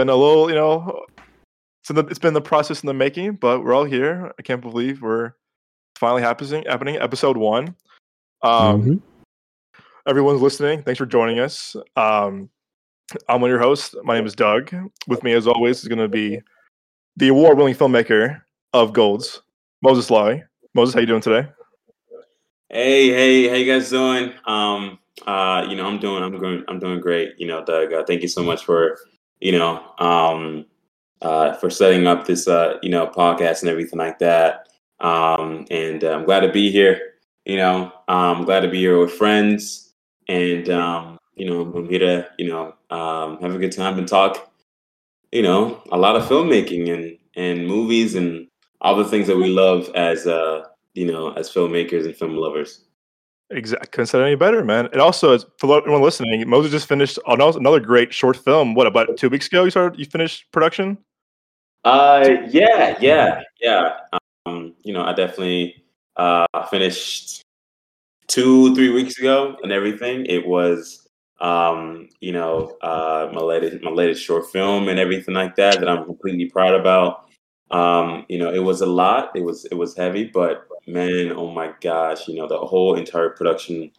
been a little, you know, it's, in the, it's been the process in the making, but we're all here. I can't believe we're finally happening. Happening. Episode one. Um, Mhm. Everyone's listening. Thanks for joining us. Um, I'm one of your hosts. My name is Doug. With me, as always, is going to be the award-winning filmmaker of Golds, Moses Lawi. Moses, how you doing today? Hey, hey, how you guys doing? Um, uh, you know, I'm doing, I'm going, I'm doing great. You know, Doug, uh, thank you so much for, you know, um, uh, for setting up this, uh, you know, podcast and everything like that. Um, and uh, I'm glad to be here. You know, I'm glad to be here with friends, and um, you know, I'm here to, you know, um, have a good time and talk. You know, a lot of filmmaking and and movies and all the things that we love as uh you know, as filmmakers and film lovers. Exactly. Couldn't say any better, man. And also for everyone listening. Moses just finished another great short film. What about two weeks ago? You started. You finished production. Uh, yeah, yeah, yeah. Um, you know, I definitely uh finished two, three weeks ago and everything. It was um, you know, uh my latest my latest short film and everything like that that I'm completely proud about. Um, you know, it was a lot. It was it was heavy, but man, oh my gosh, you know, the whole entire production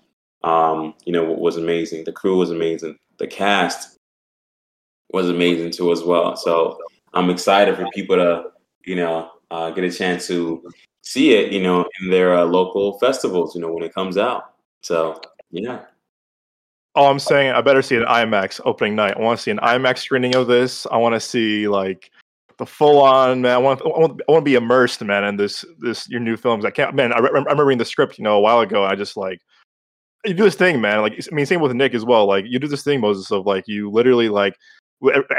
um, you know, was amazing. The crew was amazing. The cast was amazing too as well. So I'm excited for people to, you know, uh, get a chance to see it, you know, in their uh, local festivals, you know, when it comes out. So yeah. Oh, I'm saying I better see an IMAX opening night. I want to see an IMAX screening of this. I want to see like the full on man. I want I want, I want to be immersed, man, in this this your new films. I can't, man. I, re- I remember reading the script, you know, a while ago. I just like you do this thing, man. Like I mean, same with Nick as well. Like you do this thing, Moses, of like you literally like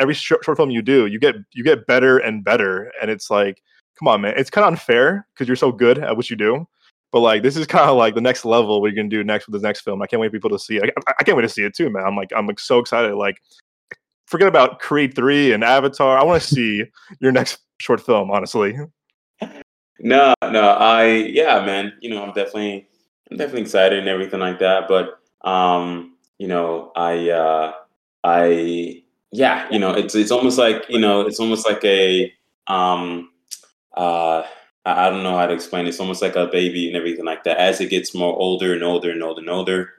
every short, short film you do, you get you get better and better, and it's like, come on, man. It's kind of unfair because you're so good at what you do. But like this is kind of like the next level what you're gonna do next with the next film. I can't wait for people to see it. I, I can't wait to see it too, man. I'm like I'm like so excited. Like forget about Creed three and Avatar. I want to see your next short film. Honestly, No, no, I yeah, man. You know, I'm definitely I'm definitely excited and everything like that. But um, you know, I uh I yeah, you know, it's it's almost like, you know, it's almost like a um uh I I don't know how to explain it. It's almost like a baby and everything like that. As it gets more older and older and older and older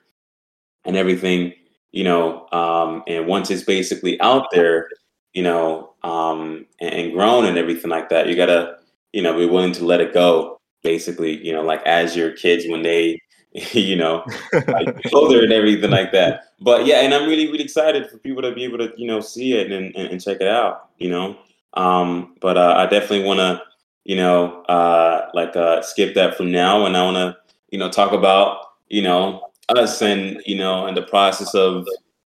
and everything, you know, um, and once it's basically out there, you know, um, and, and grown and everything like that, you gotta, you know, be willing to let it go. Basically, you know, like as your kids when they, you know, like older and everything like that. But yeah, and I'm really, really excited for people to be able to, you know, see it and, and, and check it out. You know, um, but uh, I definitely want to, you know, uh, like uh, skip that from now, and I want to, you know, talk about, you know, us and you know, and the process of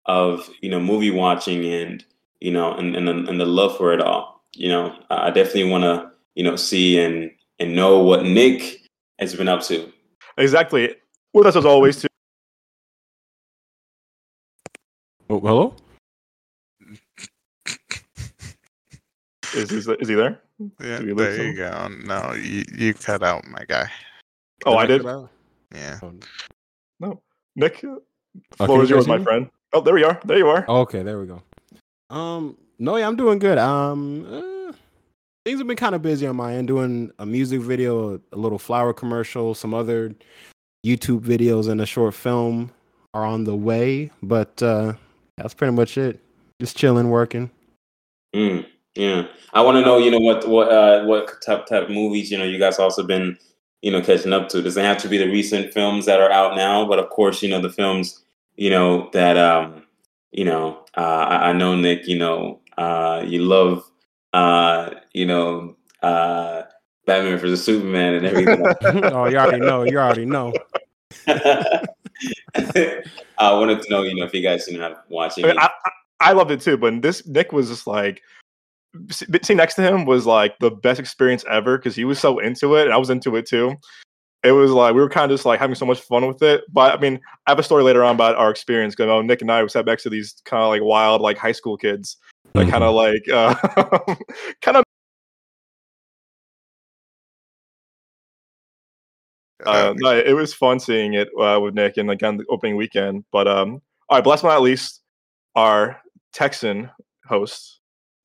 of you know movie watching and you know and and, the- and the love for it all. You know, I I definitely want to, you know, see and and know what Nick has been up to. exactly. With us as always too. Oh, hello. Is is, is he there? Yeah, there lose you go. No, you, you cut out, my guy. Oh, I did. Yeah. Oh, No, Nick. Oh, Floor can is you yours, my friend. Oh, there we are. There you are. Okay, there we go. Um, no, yeah, I'm doing good. Um, uh, things have been kind of busy on my end, doing a music video, a, a little flower commercial, some other YouTube videos, and a short film are on the way. But uh, that's pretty much it. Just chilling, working. Mm, yeah, I want to know, you know, what what uh, what type type of movies, you know, you guys also been, you know, catching up to. Doesn't have to be the recent films that are out now, but of course, you know, the films, you know, that um, you know, uh, I, I know Nick, you know, uh, you love, uh, you know, uh, Batman vs Superman and everything. oh, you already know. You already know. I wanted to know, you know, if you guys, you know, have watching. I, mean, I, I I loved it too, but this Nick was just like s- sitting next to him was like the best experience ever because he was so into it, and I was into it too. It was like we were kind of just like having so much fun with it. But I mean, I have a story later on about our experience because oh, Nick and I sat next to these kind of like wild like high school kids, like kind of like uh, kind of Uh, no, it was fun seeing it uh, with Nick and the opening weekend. But um, all right, but last but not least, our Texan host,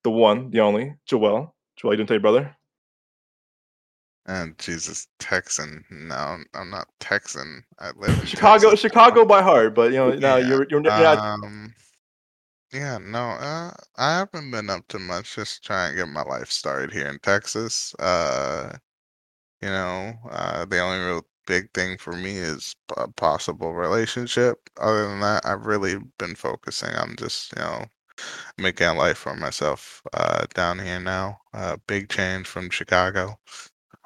the one, the only, Joel. Joel, you doing today, brother? And Jesus, Texan. No, I'm not Texan. I live in Chicago, Texas. Chicago by heart, but you know, now Yeah, you're you're, you're not. Um, yeah, no, uh, I haven't been up to much. Just trying to get my life started here in Texas. Uh, you know, uh, the only real big thing for me is a possible relationship. Other than that, I've really been focusing on just, you know, making a life for myself uh, down here now. Uh, big change from Chicago.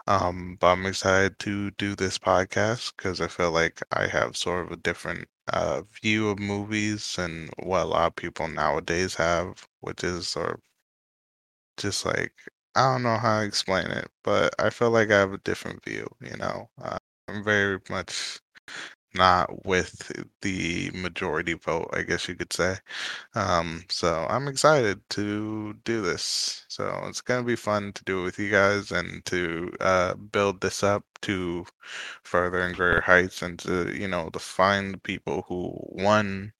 Um, but I'm excited to do this podcast because I feel like I have sort of a different uh, view of movies and what a lot of people nowadays have, which is sort of just like I don't know how to explain it, but I feel like I have a different view. You know, uh, I'm very much not with the majority vote, I guess you could say. Um, so I'm excited to do this. So it's gonna be fun to do it with you guys and to uh, build this up to further and greater heights and to you know to find people who one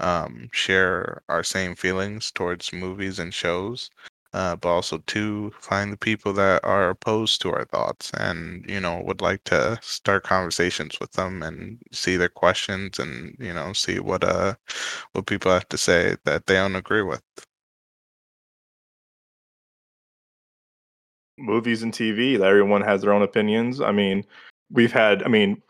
um, share our same feelings towards movies and shows uh, but also to find the people that are opposed to our thoughts and you know would like to start conversations with them and see their questions and you know see what uh what people have to say that they don't agree with. movies and TV everyone has their own opinions. I mean, we've had, I mean,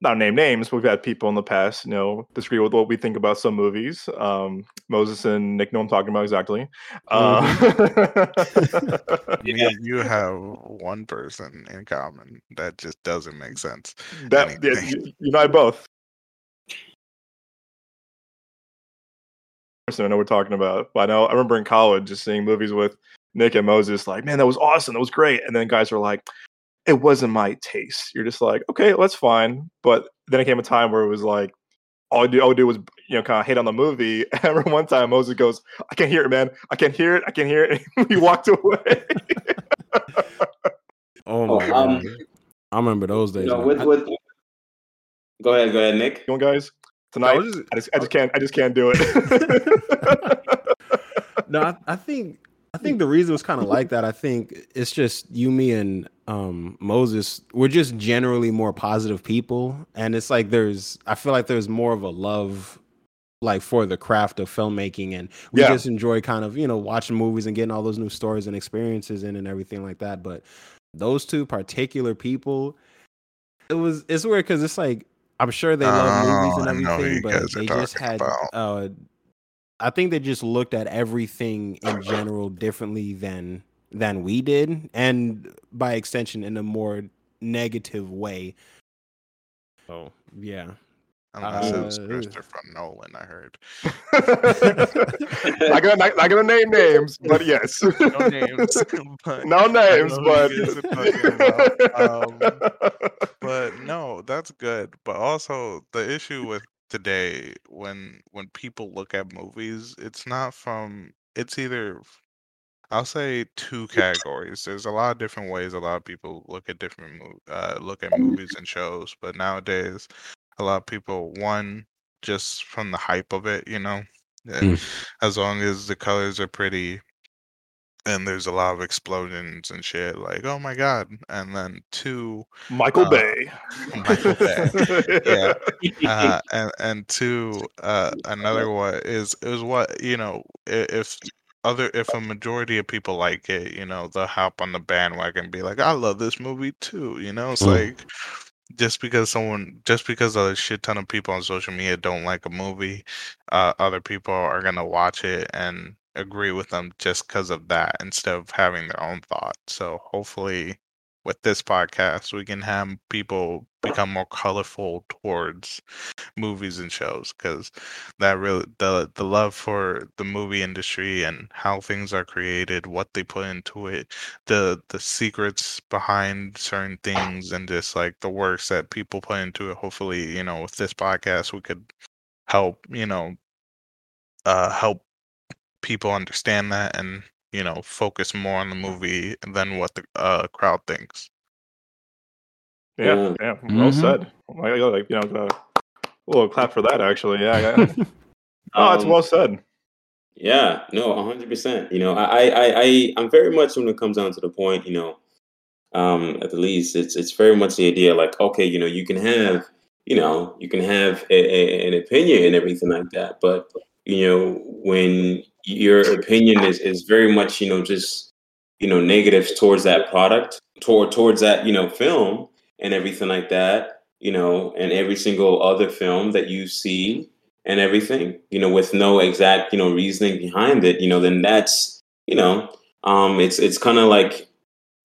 not name names, but we've had people in the past, you know, disagree with what we think about some movies. Um, Moses and Nick know I'm talking about exactly. Uh, You, you have one person in common that just doesn't make sense. that yeah, you, you and I both. I know what we're talking about. But I know I remember in college just seeing movies with Nick and Moses, like, man, that was awesome, that was great. And then guys were like, it wasn't my taste. You're just like, okay, well, that's fine. But then it came a time where it was like, all I do, all I do was, you know, kind of hate on the movie. And I remember one time Moses goes, I can't hear it, man. I can't hear it. I can't hear it. And we walked away. Oh Oh, my um, god. I remember those days. You know, with with. Go ahead, go ahead, Nick. You on, guys. Tonight, was just- I just, I just can't, I just can't do it. no, I, I think I think the reason was kind of like that. I think it's just you, me, and um, Moses. We're just generally more positive people, and it's like there's. I feel like there's more of a love, like for the craft of filmmaking, and we Yeah. just enjoy kind of you know watching movies and getting all those new stories and experiences in and everything like that. But those two particular people, it was it's weird because it's like I'm sure they love movies and Oh, know who everything, but they just had uh I think they just looked at everything in general differently than than we did, and by extension, in a more negative way. Oh yeah, Unless it was Uh, Christopher Nolan, I heard. not, gonna, not, not gonna name names, but yes. No names, but no names, know who but. you guys are talking about. Um, but no, that's good. But also the issue with today when when people look at movies, it's not from it's either I'll say two categories. There's a lot of different ways a lot of people look at different uh, look at movies and shows, but nowadays a lot of people one just from the hype of it, you know. Mm. As long as the colors are pretty and there's a lot of explosions and shit like oh my god and then two Michael Uh, Bay. Michael Bay. Yeah. uh, and and two, uh, another one is is what you know if other if a majority of people like it, you know, they'll hop on the bandwagon and be like, I love this movie too. You know, it's Mm. like just because someone just because a shit ton of people on social media don't like a movie, uh, other people are gonna watch it and agree with them just because of that instead of having their own thought. So hopefully with this podcast we can have people become more colorful towards movies and shows because that really the the love for the movie industry and how things are created what they put into it the the secrets behind certain things and just like the works that people put into it hopefully you know with this podcast we could help you know uh help people understand that and you know focus more on the movie than what the uh crowd thinks Yeah, yeah, well Mhm. said. Like, like, you know, a little clap for that, actually. Yeah, yeah. oh, that's Um, well said. Yeah, no, hundred percent. You know, I, I, I, I'm very much when it comes down to the point, you know, um, at the least, it's it's very much the idea, like, okay, you know, you can have, you know, you can have a, a, an opinion and everything like that, but you know, when your opinion is is very much, you know, just you know, negatives towards that product, toward towards that, you know, film and everything like that, you know, and every single other film that you see and everything, you know, with no exact, you know, reasoning behind it, you know, then that's, you know, um, it's it's kind of like,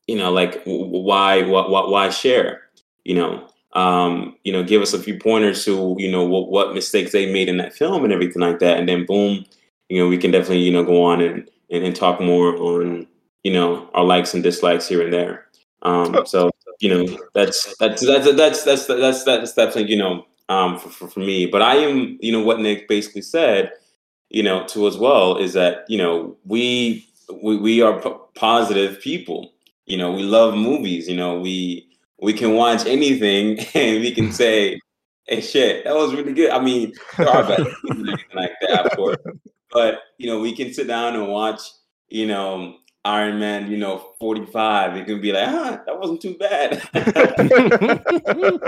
you know, like why what why share, you know, um, you know, give us a few pointers to, you know, what what mistakes they made in that film and everything like that, and then boom, you know, we can definitely, you know, go on and and, and talk more on, you know, our likes and dislikes here and there. Um, so you know, that's that's that's that's that's that's that's definitely you know um, for, for, for me. But I am, you know, what Nick basically said, you know, to as well is that you know we we we are p- positive people. You know, we love movies. You know, we we can watch anything and we can say, "Hey, shit, that was really good." I mean, there are bad movies and everything like that, of course. But you know, we can sit down and watch, you know, Iron Man, you know, 45. It can be like, ah, that wasn't too bad.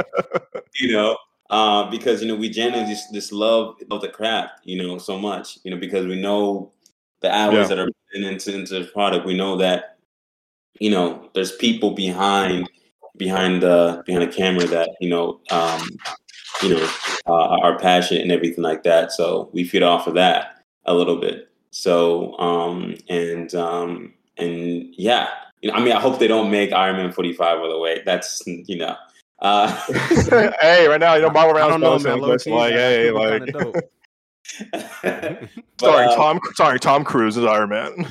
you know, uh, because you know we genuinely just, just love love the craft, you know, so much, you know, because we know the hours Yeah. that are put into into the product. We know that, you know, there's people behind behind the behind the camera that you know, um, you know, uh, are passionate and everything like that. So we feed off of that a little bit. So um, and um, and yeah, you know, I mean, I hope they don't make Iron Man 45 by the way. That's you know. Uh, hey, right now, you know, Marvel I Rounds don't know, posting man. like, this, like, hey, like, kinda dope. but, sorry, uh, Tom, sorry, Tom Cruise is Iron Man.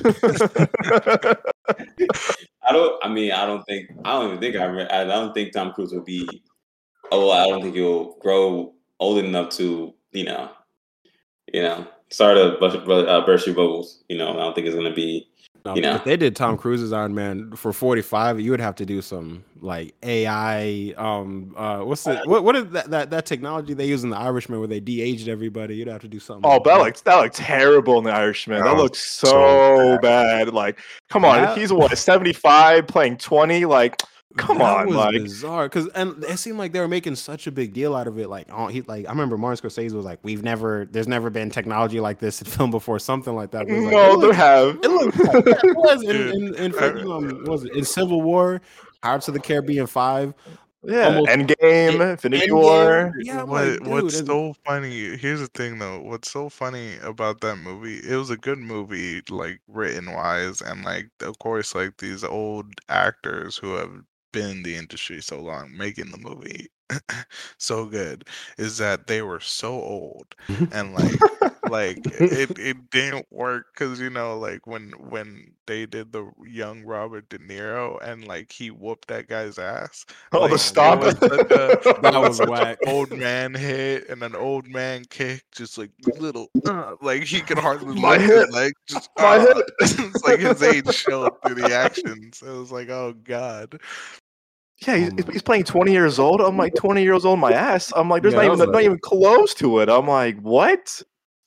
I don't. I mean, I don't think. I don't even think I. re- I don't think Tom Cruise will be. Oh, I don't think he'll grow old enough to. You know. You know. Start to burst, uh, burst your bubbles. You know. I don't think it's gonna be. No, You know. If they did Tom Cruise's Iron Man for 45, you would have to do some like AI. Um, uh, what's the what? What is that that, that technology they use in The Irishman where they de-aged everybody? You'd have to do something. oh, like that looks that looks terrible in the Irishman. That Oh, looks so, so bad. Like, come on, That- he's what seventy five playing twenty. Like, come that on, was like, bizarre because and it seemed like they were making such a big deal out of it. Like, oh, he like I remember Martin Scorsese was like, "We've never, there's never been technology like this in film before," something like that. But was like, no, it there looks- have. It looks like. It was in, Dude, in, in, um, was it in Civil War, Pirates of the Caribbean Five. Yeah, almost- Endgame, Infinity Endgame. War. Yeah, what like, what's dude, and- so funny here's the thing though what's so funny about that movie it was a good movie like written wise and like of course like these old actors who have been in the industry so long making the movie so good is that they were so old and like like it, it didn't work because you know like when when they did the young robert de niro and like he whooped that guy's ass Oh, like, the it stomp. was a- That was whack. old man hit and an old man kick, just like little, uh, like he could hardly My hip. like just My uh, it's like his age showed through the actions. It was like, oh god, Yeah, he's, Oh he's- playing 20 years old. I'm like 20 years old, my ass. I'm like, there's Yeah, not even not even close to it. I'm like, what?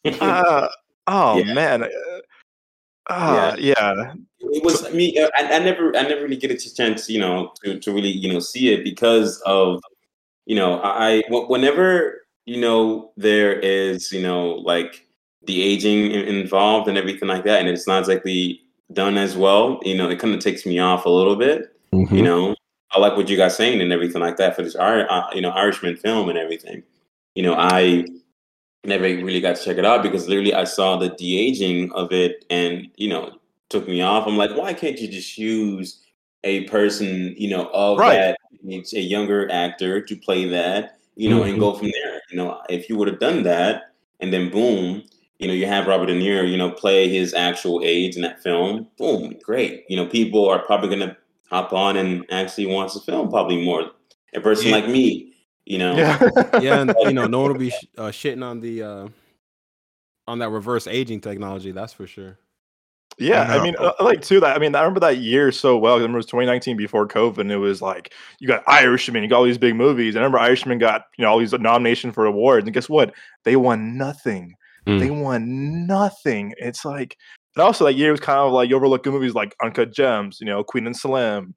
Uh, oh Yeah. man. Uh, uh, yeah. it was I mean uh, I, I never I never really get a chance you know to, to really you know see it because of you know I wh- whenever you know there is you know like the aging involved and everything like that and it's not exactly done as well you know it kind of takes me off a little bit Mm-hmm. you know I like what you guys saying and everything like that for this uh, you know Irishman film and everything you know I never really got to check it out because literally I saw the de aging of it and you know took me off. I'm like, why can't you just use a person, you know, of Right. that, a younger actor to play that, you know, and go from there. You know, if you would have done that and then boom, you know, you have Robert De Niro, you know, play his actual age in that film, boom, great. You know, people are probably gonna hop on and actually watch the film probably more. A person Yeah. like me, you know. Yeah. yeah, and you know, no one will be sh- uh, shitting on the uh, on that reverse aging technology. That's for sure. Yeah, I No. mean, uh, like too that. I mean, I remember that year so well. I remember it was 2019 before COVID, and it was like you got Irishman, you got all these big movies. I remember Irishman got you know all these nomination for awards, and guess what? They won nothing. Mm. They won nothing. It's like, and also that year was kind of like you overlook good movies like Uncut Gems, you know, Queen and Slim,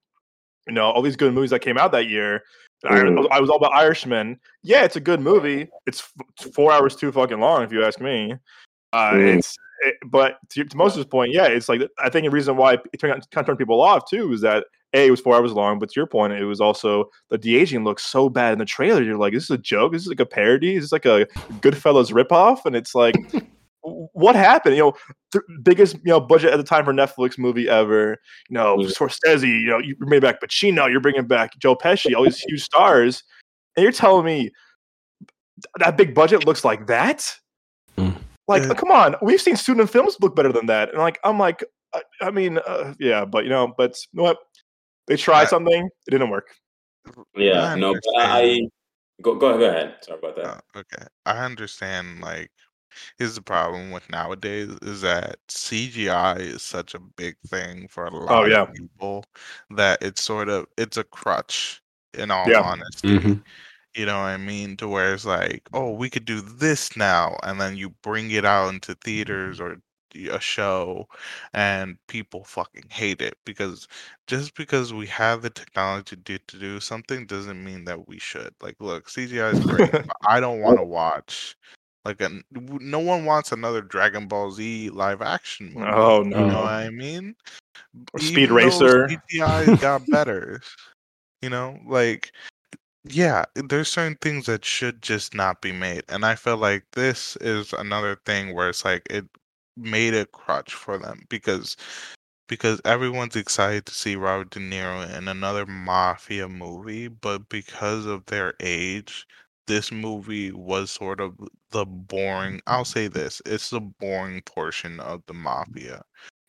you know, all these good movies that came out that year. And I-. I, was all about Irishman. Yeah, it's a good movie. It's f- it's four hours too fucking long, if you ask me. Uh, Mm. It's it, but to, to Moses' point, yeah, it's like I think the reason why it turned, kind of turned people off too is that a it was four hours long, but to your point, it was also the de aging looks so bad in the trailer. You're like, this is a joke. This is like a parody. This is like a Goodfellas ripoff, and it's like, what happened? You know, th- biggest you know budget at the time for Netflix movie ever. You know, Mhm. Scorsese. You know, you bring back Pacino. You're bringing back Joe Pesci. All these huge stars, and you're telling me that big budget looks like that? Mm. Like, Yeah. come on, we've seen student films look better than that, and like, I'm like, I, I mean, uh, yeah, but you know, but you know what? They tried I- something, it didn't work. Yeah, I no, but I go go go ahead. Sorry about that. Uh, okay, I understand. Like, here's the problem with nowadays is that CGI is such a big thing for a lot yeah. of people that it's sort of it's a crutch. In all Yeah. honesty, Mhm. you know what I mean? To where it's like, oh, we could do this now, and then you bring it out into theaters or a show, and people fucking hate it because just because we have the technology to do, to do something doesn't mean that we should. Like, look, CGI is great, but I don't want to watch. Like, w- no one wants another Dragon Ball Z live action movie. Oh no, You no, know what I mean? Or Speed Even though Racer. CGI got better. You know, like yeah, there's certain things that should just not be made. And I feel like this is another thing where it's like it made a crutch for them because because everyone's excited to see Robert De Niro in another mafia movie, but because of their age, this movie was sort of the boring I'll mm-hmm. say this, it's the boring portion of the mafia.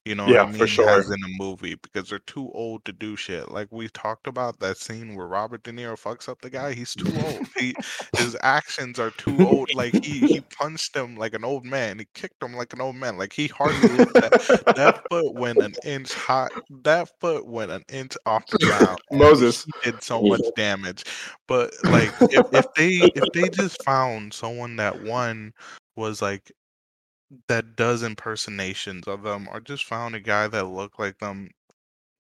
You know Yeah, what I for sure. As in a movie because they're too old to do shit. Like we talked about that scene where Robert De Niro fucks up the guy. He's too old. He his actions are too old. Like he he punched him like an old man. He kicked him like an old man. Like he hardly looked at that foot went an inch high. That foot went an inch off the ground. Moses. did so much damage. But like if, if they if they just found someone that one was like that does impersonations of them, or just found a guy that looked like them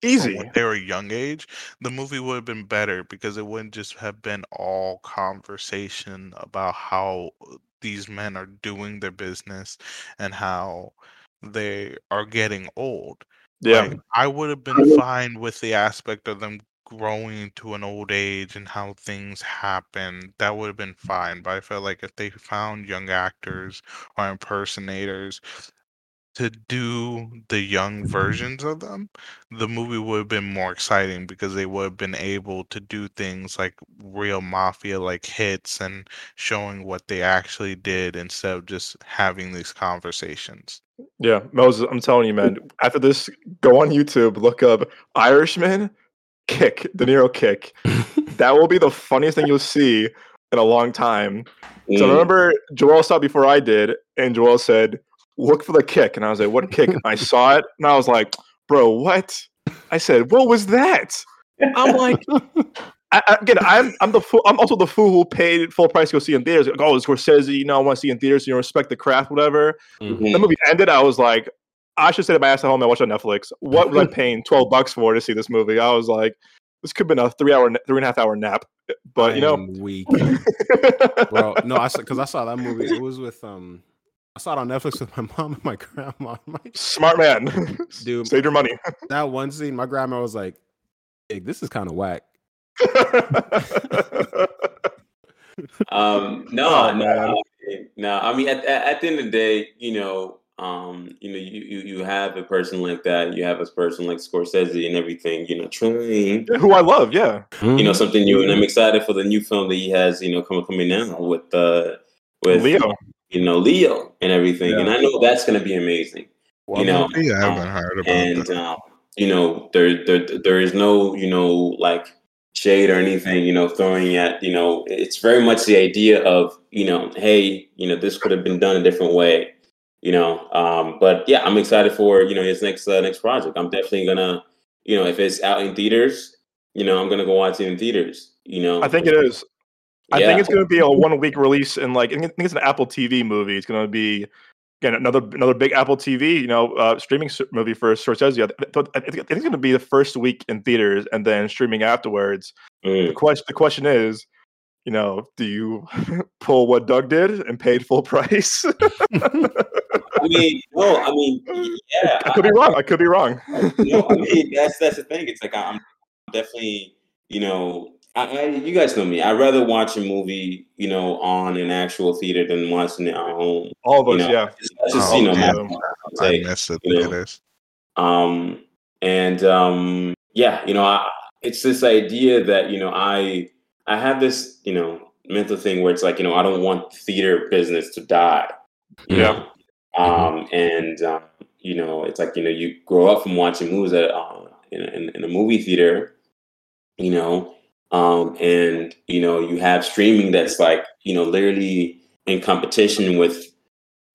Easy. when they were a young age, the movie would have been better because it wouldn't just have been all conversation about how uh, these men are doing their business and how they are getting old. Yeah, Like I would have been fine with the aspect of them growing to an old age and how things happen. That would have been fine. But I felt like if they found young actors or impersonators to do the young versions of them, the movie would have been more exciting because they would have been able to do things like real mafia like hits and showing what they actually did instead of just having these conversations. yeah, Moses. I'm telling you, man. After this, go on YouTube, look up Irishman kick, De Niro kick. That will be the funniest thing you'll see in a long time. So I Mm. remember Joel saw it before I did, and Joel said, "Look for the kick," and I was like, "What kick?" And I saw it, and I was like, "Bro, what?" I said, "What was that?" I'm like, I, again, I'm I'm the fool. I'm also the fool who paid full price to go see in theaters. Like, oh, it's Scorsese, you know, I want to see in theaters. You know, respect the craft, whatever. Mhm. The movie ended. I was like, I should sit at my ass at home and watch on Netflix. What was I paying twelve bucks for to see this movie? I was like, this could have been a three hour, three and a half hour nap. But you know, am weak, bro. No, I because I saw that movie. It was with um, I saw it on Netflix with my mom and my grandma. My, smart man, Dude. save your money. that one scene, my grandma was like, hey, "This is kind of whack." Um, no, Oh, no, man. I- no. I mean, at, at, at the end of the day, you know, um, you know, you, you you have a person like that. You have a person like Scorsese and everything. You know, trying, Who I love, yeah. you know, something new. And I'm excited for the new film that he has. You know, coming coming now with uh with Leo. you know Leo and everything. And I know that's going to be amazing. What You know, movie? I um, haven't heard about and that. um, you know there there there is no you know like shade or anything you know throwing at you know it's very much the idea of you know hey you know this could have been done a different way you know. Um, but yeah, I'm excited for you know his next uh, next project. I'm definitely gonna, you know, if it's out in theaters, you know, I'm gonna go watch it in theaters. You know, I think it is. I think it's to be a one week release, and like I think it's an Apple TV movie. It's to be again another another big Apple TV, you know, uh, streaming movie for Scorsese. I think it's to be the first week in theaters and then streaming afterwards. Mm. The question the question is, you know, do you pull what Doug did and paid full price? I mean, no, I mean, yeah, I could be wrong. I could be wrong. no, I mean, that's that's the thing. It's like I'm definitely, you know, I, I, you guys know me. I'd rather watch a movie, you know, on an actual theater than watching it at home. All of You know, yeah. That's just, Oh, you know, yeah. my I miss the you know. theaters. Um, and um, yeah, you know, I, it's this idea that you know, I I have this, you know, mental thing where it's like, you know, I don't want theater business to die. you Yeah. know? Um, and um, you know, it's like you know, you grow up from watching movies at uh, in, in, in a movie theater, you know, um, and you know, you have streaming that's like you know, literally in competition with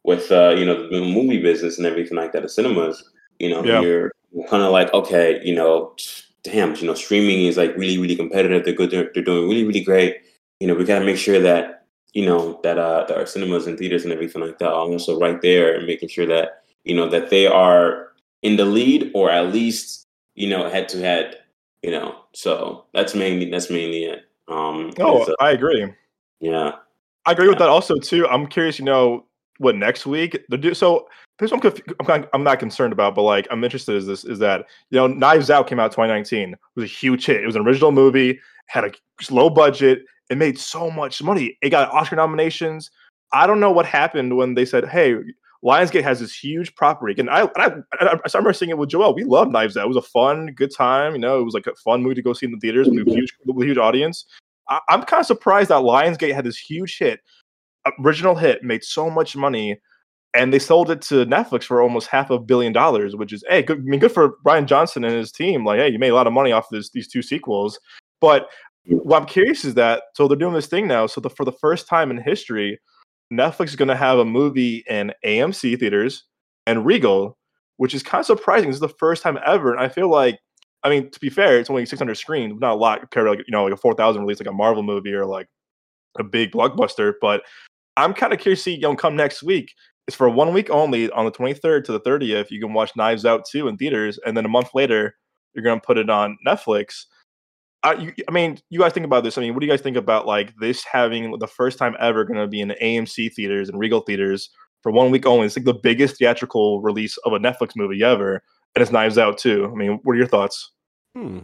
with uh, you know the movie business and everything like that, the cinemas. You know, Yeah. you're kind of like, okay, you know, damn, you know, streaming is like really, really competitive. They're good. They're, they're doing really, really great. You know, we got to make sure that you know that uh that our cinemas and theaters and everything like that are also right there and making sure that you know that they are in the lead or at least you know head to head. You know, so that's mainly that's mainly it. Um, Oh, uh, I agree. yeah. I agree with that also too. I'm curious, you know, what next week the. So this one I'm, kind I'm not concerned about, but like I'm interested is this is that you know Knives Out came out 2019 it was a huge hit. It was an original movie, had a low budget, it made so much money. It got Oscar nominations. I don't know what happened when they said, "Hey, Lionsgate has this huge property." And I, and I, I, I remember seeing it with Joel. We love Knives Out. It was a fun, good time. You know, it was like a fun movie to go see in the theaters with a huge, huge audience. I, I'm kind of surprised that Lionsgate had this huge hit, original hit, made so much money, and they sold it to Netflix for almost half a billion dollars, which is hey, good, I mean, good for Brian Johnson and his team. Like, hey, you made a lot of money off this these two sequels. But what I'm curious is that so they're doing this thing now. So the, for the first time in history, Netflix is going to have a movie in AMC theaters and Regal, which is kind of surprising. This is the first time ever, and I feel like, I mean, to be fair, it's only 600 screens, not a lot compared to like you know like a 4,000 release like a Marvel movie or like a big blockbuster. But I'm kind of curious to see, you know, come next week. It's for one week only on the 23rd to the 30th. You can watch Knives Out 2 in theaters, and then a month later, you're going to put it on Netflix. I, you, I mean, you guys think about this. I mean, what do you guys think about like this having the first time ever going to be in AMC theaters and Regal theaters for one week only? It's like the biggest theatrical release of a Netflix movie ever, and it's Knives Out too. I mean, what are your thoughts? Hmm.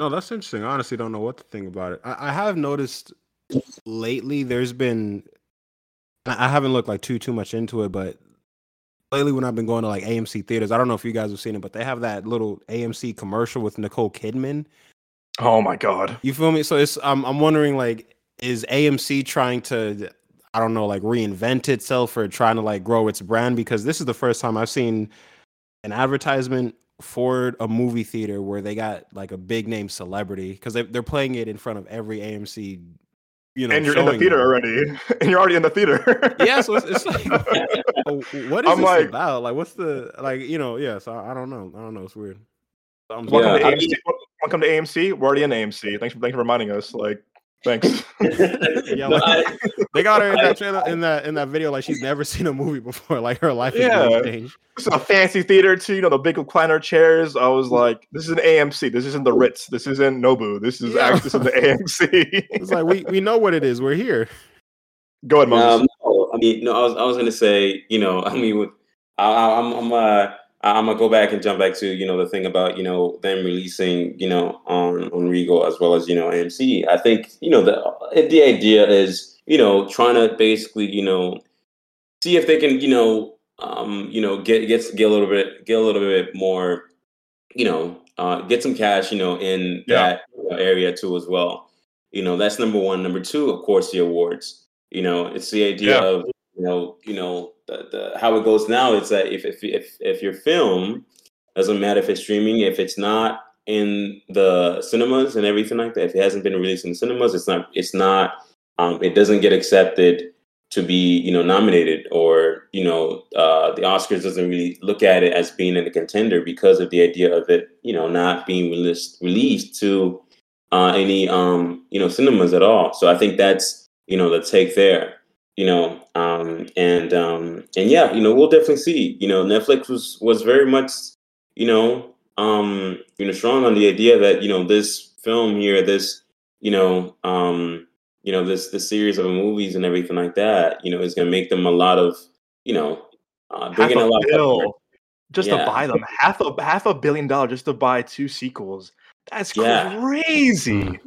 No, that's interesting. I honestly don't know what to think about it. I, I have noticed lately there's been I haven't looked like too too much into it, but lately when I've been going to like AMC theaters, I don't know if you guys have seen it, but they have that little AMC commercial with Nicole Kidman. Oh my god! You feel me? So it's I'm I'm wondering like is AMC trying to I don't know like reinvent itself or trying to like grow its brand because this is the first time I've seen an advertisement for a movie theater where they got like a big name celebrity because they, they're playing it in front of every AMC. You know, and you're in the theater now. already, and you're already in the theater. Yeah, so it's, it's like, oh, what is I'm this like- about? Like, what's the like? You know, yeah. So I, I don't know. I don't know. It's weird. I'm welcome Yeah, to I AMC. welcome to AMC. We're already in AMC. Thanks for thanks for reminding us. Like, thanks. Yeah, like- I- They got her in that trailer, in that in that video like she's never seen a movie before. Like her life is Yeah. yeah. changed. This is a fancy theater too. You know the big recliner chairs. I was like, this is an AMC. This isn't the Ritz. This isn't Nobu. This is Yeah. actually this is the AMC. It's like we we know what it is. We're here. Go ahead, Moses. Um, no, I mean, no, I was, I was gonna say, you know, I mean, with, I, I, I'm, I'm, uh, I'm gonna go back and jump back to, you know, the thing about, you know, them releasing, you know, on on Regal as well as, you know, AMC. I think, you know, the the idea is, you know, trying to basically, you know, see if they can, you know, um, you know, get get get a little bit get a little bit more, you know, uh, get some cash, you know, in Yeah. that area too as well. You know, that's number one. Number two, of course, the awards. You know, it's the idea Yeah. of you know, you know, the, the how it goes now. is that if if if if your film doesn't matter if it's streaming, if it's not in the cinemas and everything like that, if it hasn't been released in the cinemas, it's not it's not um, it doesn't get accepted to be you know nominated or you know uh, the Oscars doesn't really look at it as being in a contender because of the idea of it you know not being released released to uh, any um, you know cinemas at all. So I think that's you know the take there. You know, um, and um, and yeah, you know, we'll definitely see. You know, Netflix was was very much you know um, you know strong on the idea that you know this film here, this you know um, you know this this series of movies and everything like that, you know, is going to make them a lot of you know uh, bringing a, a lot bill of just Yeah. to buy them. Half a half a billion dollars just to buy two sequels. That's Yeah. crazy.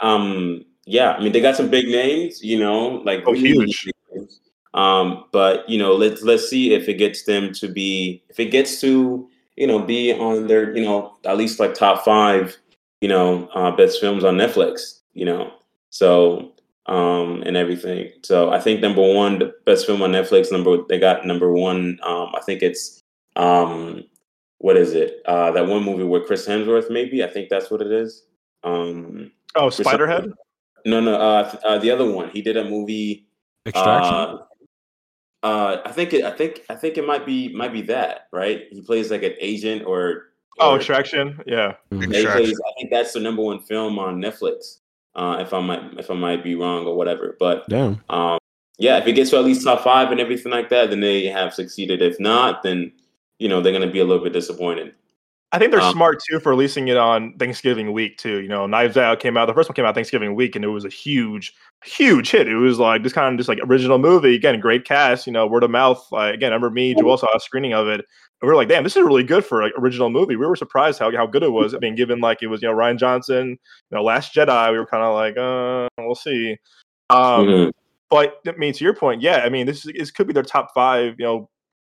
um yeah i mean they got some big names you know like Oh, huge. names. um but you know let's let's see if it gets them to be if it gets to you know be on their you know at least like top five you know uh best films on netflix you know so um and everything so i think number one the best film on netflix number they got number one um i think it's um what is it uh that one movie with chris hemsworth maybe i think that's what it is um Oh, Spiderhead. No, no. Uh, th- uh, the other one. He did a movie. Extraction. Uh, uh, I think it. I think. I think it might be. Might be that. Right. He plays like an agent or. Oh, or- Extraction. Yeah. Mhm. yeah, he Extraction. plays, I think that's the number one film on Netflix. Uh, if I might, if I might be wrong or whatever, but Damn. um, yeah, if it gets to at least top five and everything like that, then they have succeeded. If not, then you know they're going to be a little bit disappointed. I think they're Um, smart too for releasing it on Thanksgiving week too. You know, Knives Out came out. The first one came out Thanksgiving week, and it was a huge, huge hit. It was like this kind of just like original movie. Again, great cast. You know, word of mouth. Like, again, I remember me, Joel saw a screening of it. And we were like, damn, this is really good for an original movie. We were surprised how, how good it was. I mean, given like it was, you know, Rian Johnson, you know, Last Jedi, we were kind of like, uh, we'll see. Um, Mhm. but I mean, to your point, yeah, I mean, this is this could be their top five, you know,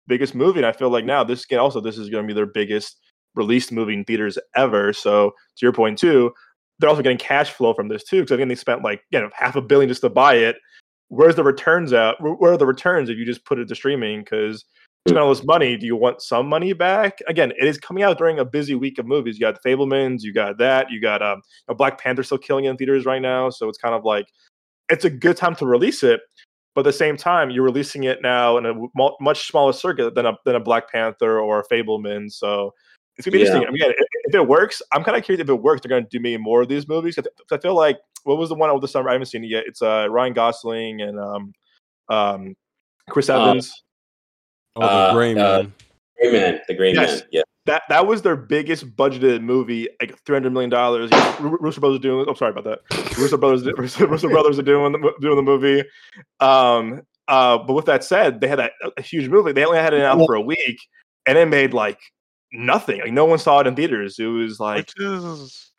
biggest movie, and I feel like now this again also this is going to be their biggest released movie in theaters ever. So to your point too, they're also getting cash flow from this too because think they spent like you know half a billion just to buy it. Where's the returns out? Where are the returns if you just put it to streaming? Because you spend all this money, do you want some money back? Again, it is coming out during a busy week of movies. You got the Fabelmans, you got that, you got um, Black Panther still killing in theaters right now. So it's kind of like it's a good time to release it, but at the same time, you're releasing it now in a much smaller circuit than a than a Black Panther or a Fabelman. So it's gonna be Yeah. interesting. I mean, yeah, if, if it works, I'm kind of curious if it works. They're gonna do maybe more of these movies. 'Cause I feel like what was the one over the summer? I haven't seen it yet. It's uh Ryan Gosling and um um Chris Uh, Evans. Oh, the Uh, gray uh, man. Gray Man, the Gray Yes. Man. Yeah. that that was their biggest budgeted movie, like three hundred million dollars. Russo Brothers are doing. I'm sorry about that. Russo Brothers, Russo, Russo Brothers are doing the, doing the movie. Um, uh, but with that said, they had that a huge movie. They only had it out for a week, and it made like nothing. Like no one saw it in theaters. It was like Which is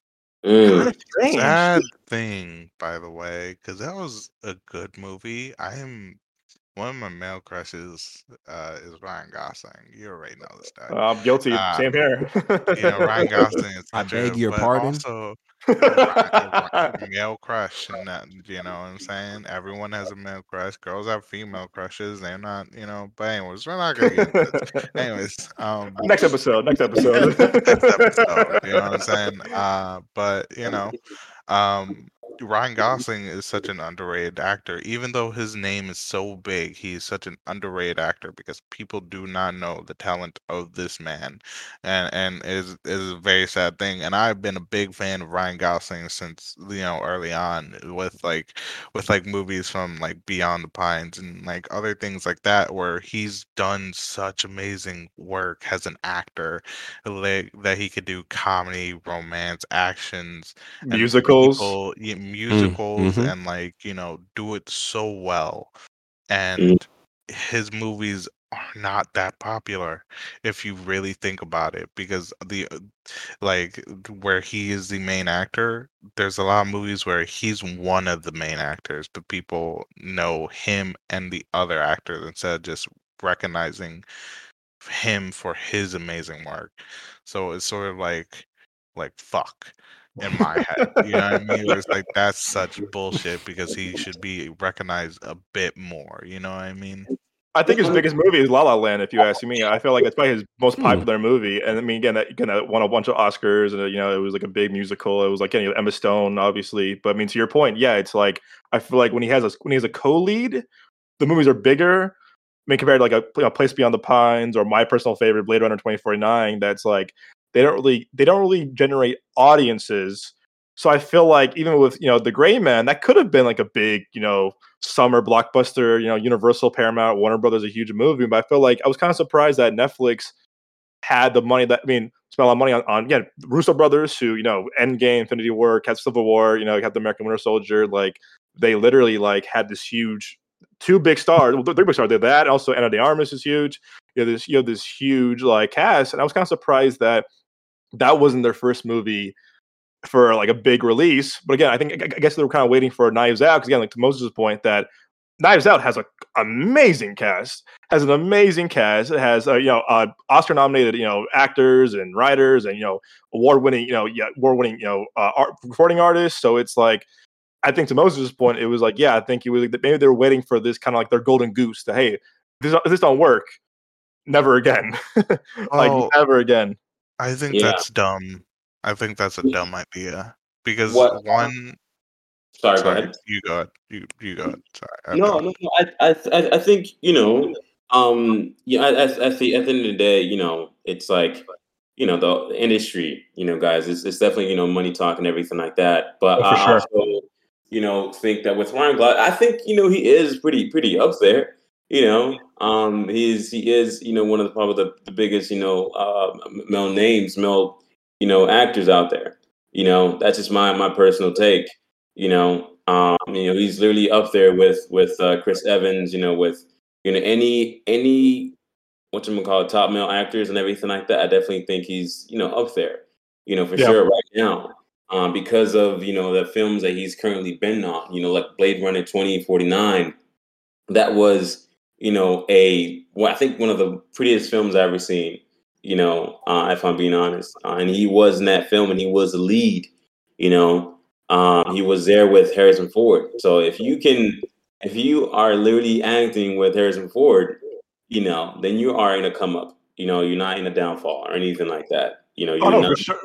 Mm. kind of strange. sad thing, by the way, because that was a good movie. I am one of my male crushes uh, is Ryan Gosling. You already know this guy. Uh, I'm guilty. Uh, Same here. you know, Ryan Gosling is I beg your pardon? Also, a Ry- a Ry- male crush, and that you know what I'm saying. Everyone has a male crush. Girls have female crushes. They're not, you know. But anyways, we're not gonna get into this. Anyways, um, next episode. Next episode. next episode. You know what I'm saying? Uh, but you know, um, Ryan Gosling is such an underrated actor. Even though his name is so big, he's such an underrated actor because people do not know the talent of this man, and and is is a very sad thing. And I've been a big fan of Ryan Gosling since you know early on with like with like movies from like Beyond the Pines and like other things like that, where he's done such amazing work as an actor like that he could do comedy, romance, actions, Musicals. people- musicals, mhm. and like you know, do it so well. And his movies are not that popular if you really think about it, because the uh, like where he is the main actor. There's a lot of movies where he's one of the main actors, but people know him and the other actors instead of just recognizing him for his amazing work. So it's sort of like like fuck in my head. You know what I mean? It's like that's such bullshit because he should be recognized a bit more. You know what I mean? I think his biggest movie is La La Land. If you ask me, I feel like it's probably his most Hmm. popular movie. And I mean, again, that again, that won a bunch of Oscars, and uh, you know, it was like a big musical. It was like you know, Emma Stone, obviously. But I mean, to your point, yeah, it's like I feel like when he has a when he has a co-lead, the movies are bigger. I mean, compared to like a, you know, Place Beyond the Pines or my personal favorite, Blade Runner 2049, that's like they don't really they don't really generate audiences. So I feel like even with you know the Gray Man, that could have been like a big you know summer blockbuster. You know, Universal, Paramount, Warner Brothers, a huge movie. But I feel like I was kind of surprised that Netflix had the money that I mean spent a lot of money on, on again Russo brothers who you know Endgame, Infinity War, had Civil War, you know, the American Winter Soldier. Like they literally like had this huge two big stars. Well, three big stars. They're that. Also, Ana de Armas is huge. You know, this you know this huge like cast, and I was kind of surprised that that wasn't their first movie for like a big release. But again, I think I guess they were kind of waiting for Knives Out because again, like to Moses' point, that Knives Out has an amazing cast, has an amazing cast. It has uh, you know uh, Oscar nominated you know actors and writers and you know award winning you know yeah award winning you know uh, art, recording artists. So it's like I think to Moses' point, it was like yeah, I think it was maybe they were waiting for this kind of like their golden goose to hey this this don't work, never again, like Oh. never again. I think Yeah. that's dumb. I think that's a dumb idea because What- one. Sorry, go Sorry, ahead. you go. ahead. You you go. ahead. Sorry. No, no, no. I, I, I think you know, um, yeah. I, I, I think at the end of the day, you know, it's like, you know, the industry, you know, guys, it's, it's definitely you know money talk and everything like that. But Oh, I sure. also, you know, think that with Ryan Gosling, I think you know he is pretty pretty up there. You know, um, he's he is you know one of the probably the, the biggest you know uh, male names, male you know actors out there. You know, that's just my my personal take. You know, um, you know, he's literally up there with with uh, Chris Evans. You know, with you know any any what you call it, top male actors and everything like that. I definitely think he's you know up there. You know, for Yeah. sure right now. Um, because of you know the films that he's currently been on, you know, like Blade Runner twenty forty nine, that was you know a well, I think one of the prettiest films I've ever seen. You know, uh, if I'm being honest, uh, and he was in that film, and he was the lead. You know, um, he was there with Harrison Ford. So if you can, if you are literally acting with Harrison Ford, you know, then you are in a come up. You know, you're not in a downfall or anything like that. You know, you're Oh no, not. for sure.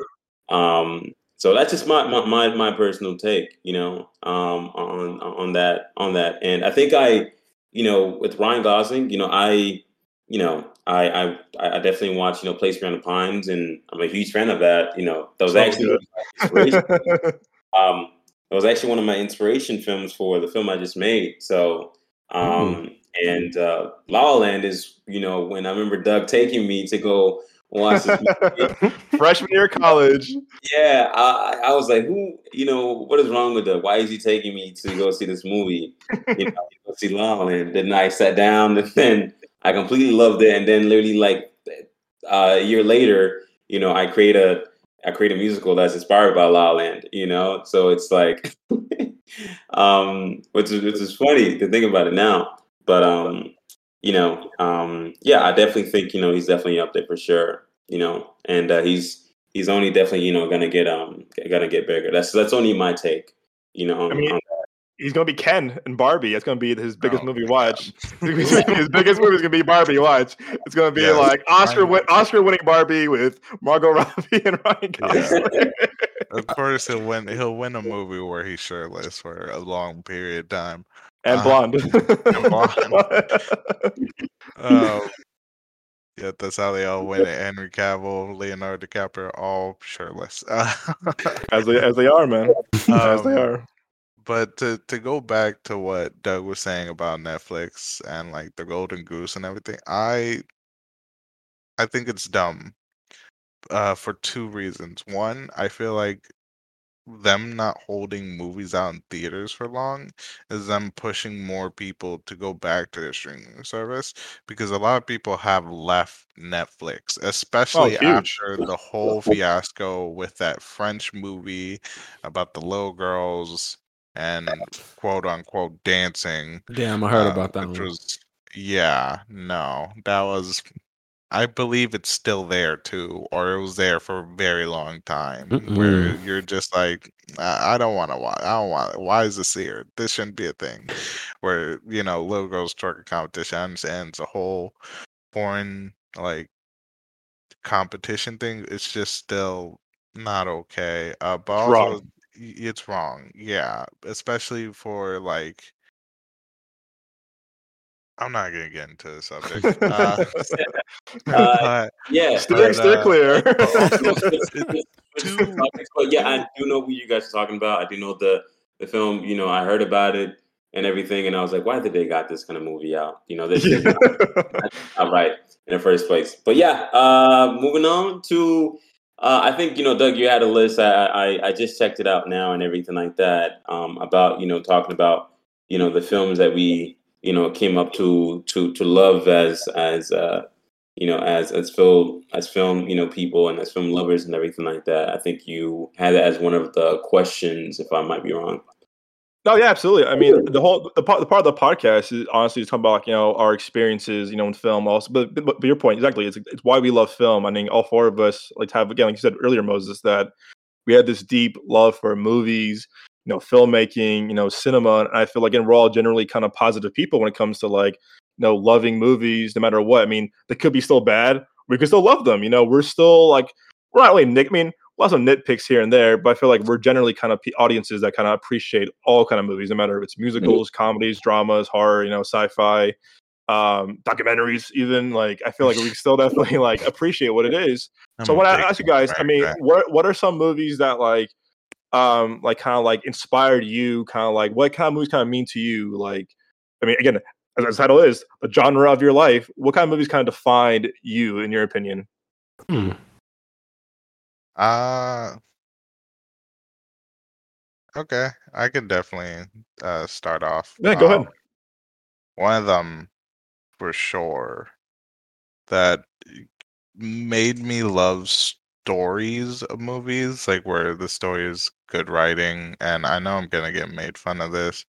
Um, so that's just my, my my my personal take, you know, um, on on that on that. And I think I, you know, with Ryan Gosling, you know, I, you know, I I I definitely watch, you know, Place Beyond the Pines, and I'm a huge fan of that. You know, that was actually um, it was actually one of my inspiration films for the film I just made. So, um, and uh, La La Land is, you know, when I remember Doug taking me to go watch this movie. Freshman year of college. Yeah, I, I was like, who, you know, what is wrong with that? Why is he taking me to go see this movie? You know, go see La La Land. Then I sat down and then I completely loved it. And then literally like uh, a year later, you know, I create a I create a musical that's inspired by La La Land, you know? So it's like um which is which is funny to think about it now. But um, you know, um, yeah, I definitely think, you know, he's definitely up there for sure, you know, and uh, he's he's only definitely, you know, gonna get um gonna get bigger. That's that's only my take, you know, on, I mean, on He's gonna be Ken and Barbie. It's gonna be his biggest Oh movie watch. his biggest movie is gonna be Barbie. Watch. It's gonna be Yeah, like Oscar win- Oscar winning Barbie with Margot Robbie and Ryan Gosling. Of course, he'll win. He'll win a movie where he's shirtless for a long period of time. And Uh, blonde. Um, yeah, that's how they all win it. Henry Cavill, Leonardo DiCaprio, all shirtless. as they as they are, man. as they Um, are. But to to go back to what Doug was saying about Netflix and like the Golden Goose and everything, I I think it's dumb. Uh, for two reasons. One, I feel like them not holding movies out in theaters for long is them pushing more people to go back to their streaming service because a lot of people have left Netflix, especially huge. after the whole fiasco with that French movie about the little girls and quote unquote dancing. Damn, I heard uh, about that which one. was yeah, no, that was I believe it's still there too, or it was there for a very long time. Where you're just like, I, I don't want to watch. I don't want. Why is this here? This shouldn't be a thing. Where you know, little girls twerking competition. Understand a whole foreign like competition thing. It's just still not okay. Uh, but also, Wrong. it's wrong. Yeah, especially for like I'm not gonna get into the subject. Uh, Uh, yeah, Steer, But, steer uh, clear. But yeah, I do know what you guys are talking about. I do know the the film. You know, I heard about it and everything, and I was like, why did they got this kind of movie out? You know, this Yeah. not, not right in the first place. But yeah, uh, moving on to. Uh, I think you know, Doug. You had a list. I, I I just checked it out now and everything like that. Um, about you know talking about you know the films that we you know came up to to to love as as uh, you know, as as film as film, you know, people and as film lovers and everything like that. I think you had it as one of the questions, if I might be wrong. No, yeah, absolutely. I mean, the whole the part the part of the podcast is honestly just talking about like, you know our experiences, you know, in film. Also, but, but, but your point exactly, it's it's why we love film. I mean, all four of us like to have again, like you said earlier, Moses, that we had this deep love for movies, you know, filmmaking, you know, cinema, and I feel like and we're all generally kind of positive people when it comes to like you know loving movies, no matter what. I mean, they could be still bad, we could still love them. You know, we're still like we're not really nick. I mean, lots of nitpicks here and there, but I feel like we're generally kind of audiences that kind of appreciate all kind of movies, no matter if it's musicals, comedies, dramas, horror, you know, sci-fi, um, documentaries, even. Like, I feel like we still definitely like appreciate what it is. I'm so, what I ask you guys, I mean, what what are some movies that like, um, like kind of like inspired you? Kind of like what kind of movies kind of mean to you? Like, I mean, again, as the title is, the genre of your life. What kind of movies kind of defined you, in your opinion? Hmm. Uh okay. I can definitely uh start off. Yeah, go ahead. Um, One of them for sure that made me love stories of movies, like where the story is good writing, and I know I'm gonna get made fun of this.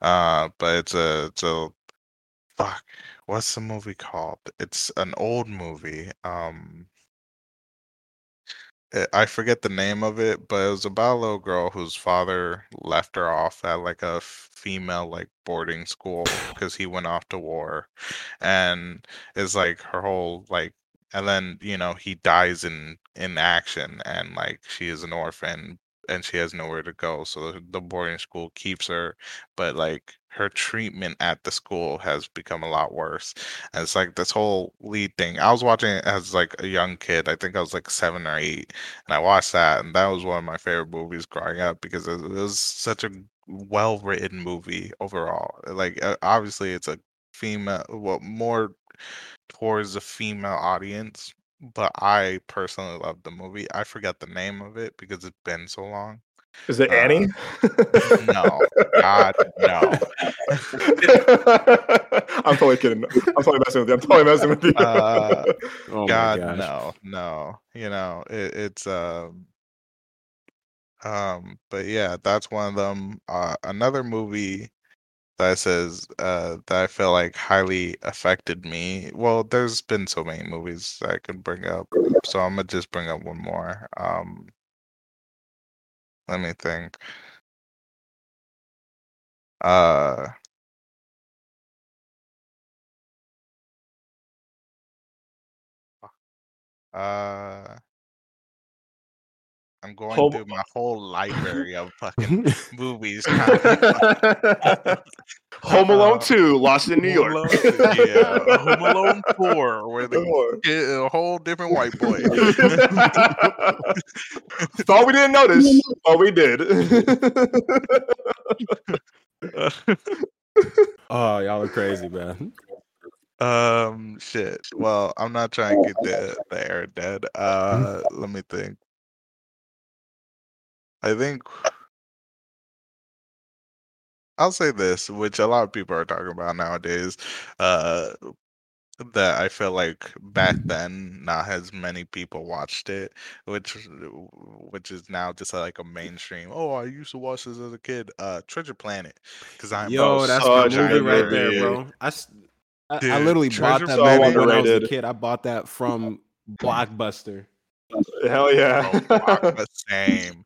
Uh but it's a it's a fuck. What's the movie called? It's an old movie. Um uh, I forget the name of it, but it was about a little girl whose father left her off at like a female like boarding school because he went off to war, and it's like her whole like, and then you know he dies in in action, and like she is an orphan and she has nowhere to go, so the, boarding school keeps her, but like her treatment at the school has become a lot worse. And it's like this whole lead thing. I was watching it as like a young kid. I think I was like seven or eight, and I watched that, and that was one of my favorite movies growing up because it, it was such a well written movie overall. Like uh, obviously, it's a female, well, more towards a female audience. But I personally love the movie. I forgot the name of it because it's been so long. Is it Uh, Annie? No, God, no. I'm totally kidding. I'm totally messing with you. I'm totally messing with you. Uh, Oh God, no, no. You know, it, it's um, um, but yeah, that's one of them. Uh, another movie that says uh that I feel like highly affected me. Well, there's been so many movies I could bring up, so I'm gonna just bring up one more. Um, let me think. Uh, uh. I'm going Home- through my whole library of fucking movies. Home Alone Uh, 2, Lost in New York. Alone- yeah, Home Alone Four, where the a whole different white boy. Thought we didn't notice. Oh, we did. Oh, y'all are crazy, man. um, shit. Well, I'm not trying to get the the air dead. Uh, let me think. I think I'll say this, which a lot of people are talking about nowadays. Uh, that I feel like back then not as many people watched it, which which is now just like a mainstream. Oh, I used to watch this as a kid. Uh, Treasure Planet, because I'm Yo, that's my movie right there, bro. I, I- I Dude, literally bought that movie when I was a kid. I bought that from Blockbuster. Hell yeah. Oh, same,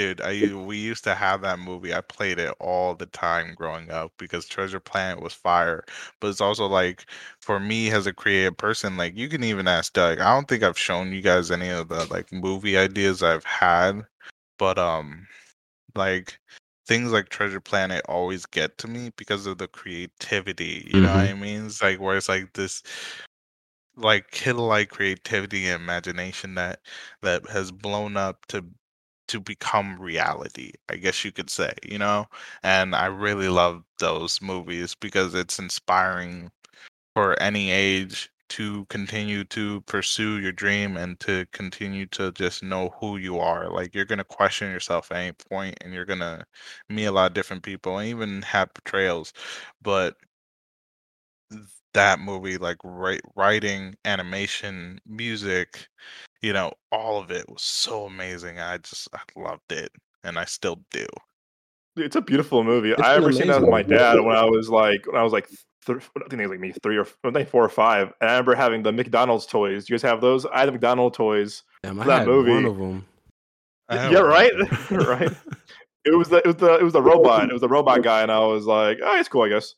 dude. I we used to have that movie. I played it all the time growing up because Treasure Planet was fire. But it's also like for me as a creative person, like you can even ask Doug. I don't think I've shown you guys any of the like movie ideas I've had, but um, like things like Treasure Planet always get to me because of the creativity. You know what I mean? It's like where it's like this like kid-like creativity and imagination that that has blown up to to become reality, I guess you could say, you know? And I really love those movies because it's inspiring for any age to continue to pursue your dream and to continue to just know who you are. Like you're gonna question yourself at any point and you're gonna meet a lot of different people and even have betrayals. But that movie, like write, writing, animation, music, you know, all of it was so amazing. I just I loved it, and I still do. It's a beautiful movie. It's I ever seen that with my amazing dad when I was like when I was like th- I think it was like me three or I think four or five. And I remember having the McDonald's toys. Do You guys have those? I had the McDonald's toys. Damn, I that had movie. one of them. Yeah, one. right, right. It was the it was the it was the robot. It was the robot guy, and I was like, oh, it's cool, I guess.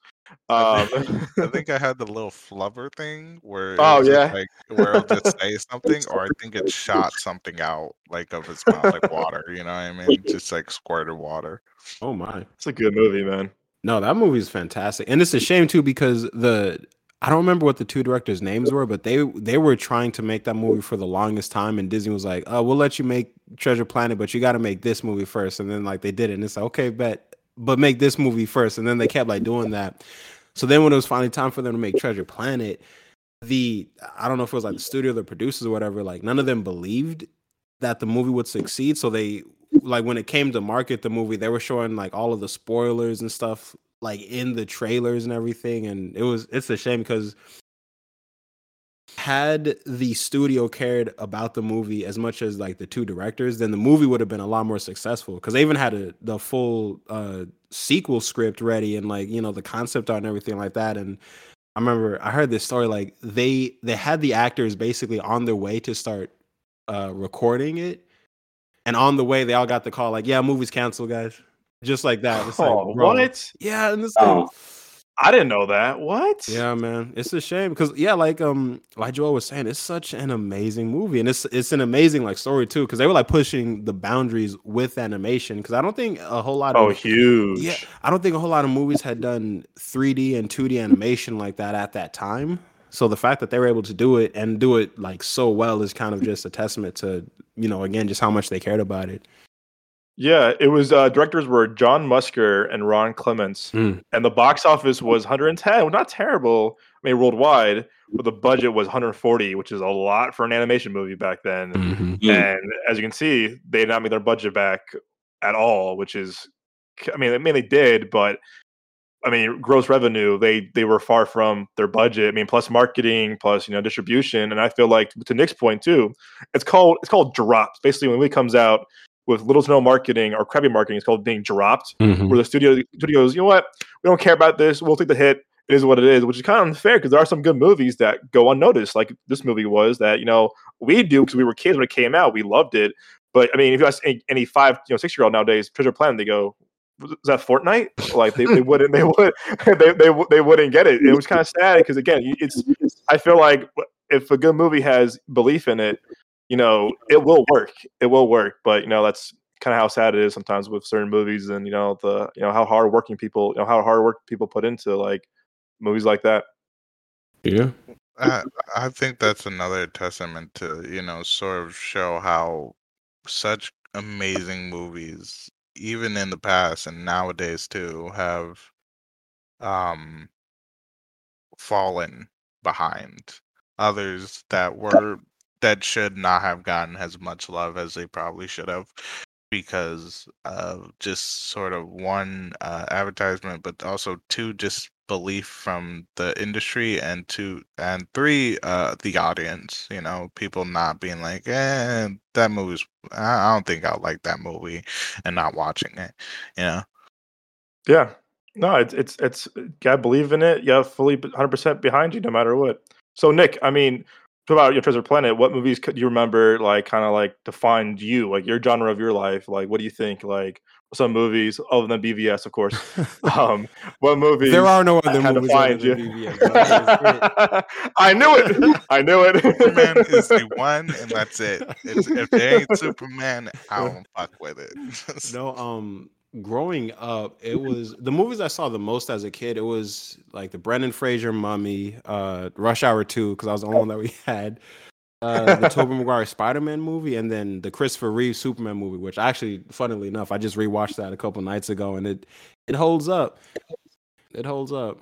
I Um, think, I think I had the little flubber thing where Oh, yeah. like where it'll just say something, or I think it shot something out like of its mouth, like water. You know what I mean? Just like squirted water. Oh my. it's a good movie, man. No, that movie is fantastic, and it's a shame too because the I don't remember what the two directors' names were, but they they were trying to make that movie for the longest time, and Disney was like, "Oh, we'll let you make Treasure Planet, but you got to make this movie first. And then like they did it, and it's like, okay, bet, but make this movie first, and then they kept like doing that. So then when it was finally time for them to make Treasure Planet, the I don't know if it was like the studio, the producers, or whatever, like none of them believed that the movie would succeed. So they like when it came to market the movie, they were showing like all of the spoilers and stuff like in the trailers and everything. And it was it's a shame because had the studio cared about the movie as much as like the two directors, then the movie would have been a lot more successful. Because they even had a, the full uh, sequel script ready and like you know the concept art and everything like that. And I remember I heard this story like they they had the actors basically on their way to start uh, recording it, and on the way they all got the call like, "Yeah, movie's canceled, guys." Just like that. It's Oh, bro. what? Yeah, and it's Oh. like, I didn't know that. What? yeah, man, it's a shame because yeah, like um, like Joel was saying, it's such an amazing movie, and it's it's an amazing like story too because they were like pushing the boundaries with animation because I don't think a whole lot Of, Oh, huge. yeah, I don't think a whole lot of movies had done 3D and 2D animation like that at that time. So the fact that they were able to do it and do it like so well is kind of just a testament to you know again just how much they cared about it. Yeah, it was uh, directors were John Musker and Ron Clements, Hmm. and the box office was 110. Not terrible. I mean, worldwide, but the budget was 140, which is a lot for an animation movie back then. Mhm. Mm. And as you can see, they did not make their budget back at all, which is, I mean, I mean they did, but I mean, gross revenue, they they were far from their budget. I mean, plus marketing, plus you know distribution, and I feel like to Nick's point too, it's called it's called drops. Basically, when a movie comes out with little to no marketing or crappy marketing, it's called being dropped. Mhm. Where the studio studios, you know what, we don't care about this. We'll take the hit. It is what it is, which is kind of unfair because there are some good movies that go unnoticed, like this movie was. That you know we do because we were kids when it came out, we loved it. But I mean, if you ask any, any five, you know, six year old nowadays, Treasure Planet, they go, "Was that Fortnite?" Like they, they wouldn't, they would, they, they they wouldn't get it. It was kind of sad because again, it's. I feel like if a good movie has belief in it, you know, it will work. It will work. But you know, that's kind of how sad it is sometimes with certain movies, and you know, the you know how hard working people, you know, how hard work people put into like movies like that. Yeah. I I think that's another testament to you know sort of show how such amazing movies, even in the past and nowadays too, have um fallen behind others that were that should not have gotten as much love as they probably should have because of just sort of one uh, advertisement but also two just belief from the industry and two and three uh the audience you know people not being like eh that movie's i don't think i'll like that movie and not watching it you know Yeah. No, it's it's it's gotta believe in it. Yeah, fully 100 percent behind you, no matter what. So, Nick, I mean, about your Treasure Planet. What movies could you remember, like, kind of like defined you, like your genre of your life? Like, what do you think? Like, some movies other than BVS, of course. um, what movies? there are no other had to movies other find than you. BVS, bro. That is it. I knew it. I knew it. superman is the one and that's it it's, if there ain't superman i don't fuck with it no um growing up, it was the movies I saw the most as a kid. It was like the Brendan Fraser Mummy, uh, Rush Hour Two, because I was the only one that we had. Uh, the Tobey Maguire Spider Man movie, and then the Christopher Reeve Superman movie, which actually, funnily enough, I just rewatched that a couple nights ago, and it it holds up. It holds up.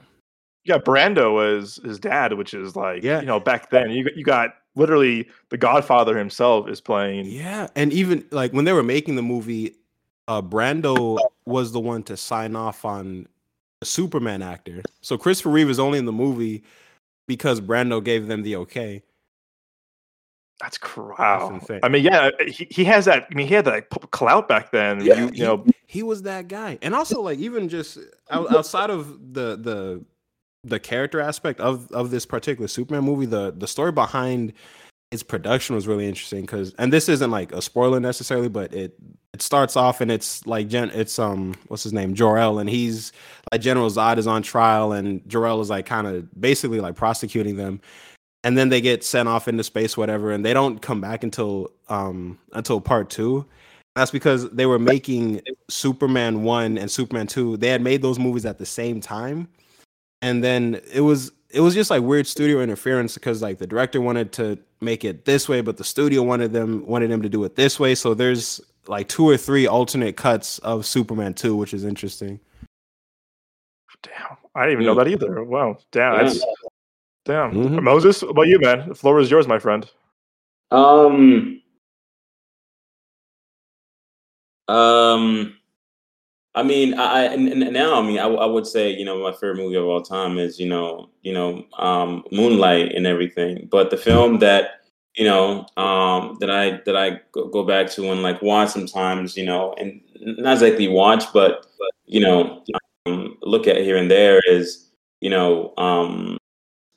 You got Brando as his dad, which is like, Yeah. you know, back then you you got literally the Godfather himself is playing. Yeah, and even like when they were making the movie, uh, Brando was the one to sign off on the Superman actor. So Christopher Reeve is only in the movie because Brando gave them the okay. That's cr- wow. I mean, yeah, he, he has that. I mean, he had that clout back then. Yeah, you, he- know, He was that guy, and also like even just out, outside of the the the character aspect of of this particular Superman movie, the the story behind its production was really interesting because, and this isn't like a spoiler necessarily, but it it starts off and it's like Gen, it's um what's his name Jor El, and he's like General Zod is on trial, and Jor El is like kind of basically like prosecuting them. And then they get sent off into space, whatever, and they don't come back until um until part two. That's because they were making Superman 1 and Superman 2. They had made those movies at the same time. And then it was it was just like weird studio interference because like the director wanted to make it this way, but the studio wanted them wanted him to do it this way. So there's like two or three alternate cuts of Superman 2, which is interesting. damn, I didn't even know that either. Wow, damn, Yeah. that's damn. Mhm. Moses, what about you, man? The floor is yours, my friend. Um. Um. I mean, I, I now I mean, I, I would say you know my favorite movie of all time is you know you know um, Moonlight and everything. But the film that you know um, that I that I go, go back to and like watch sometimes, you know, and not exactly watch, but but you know um, look at here and there is you know um,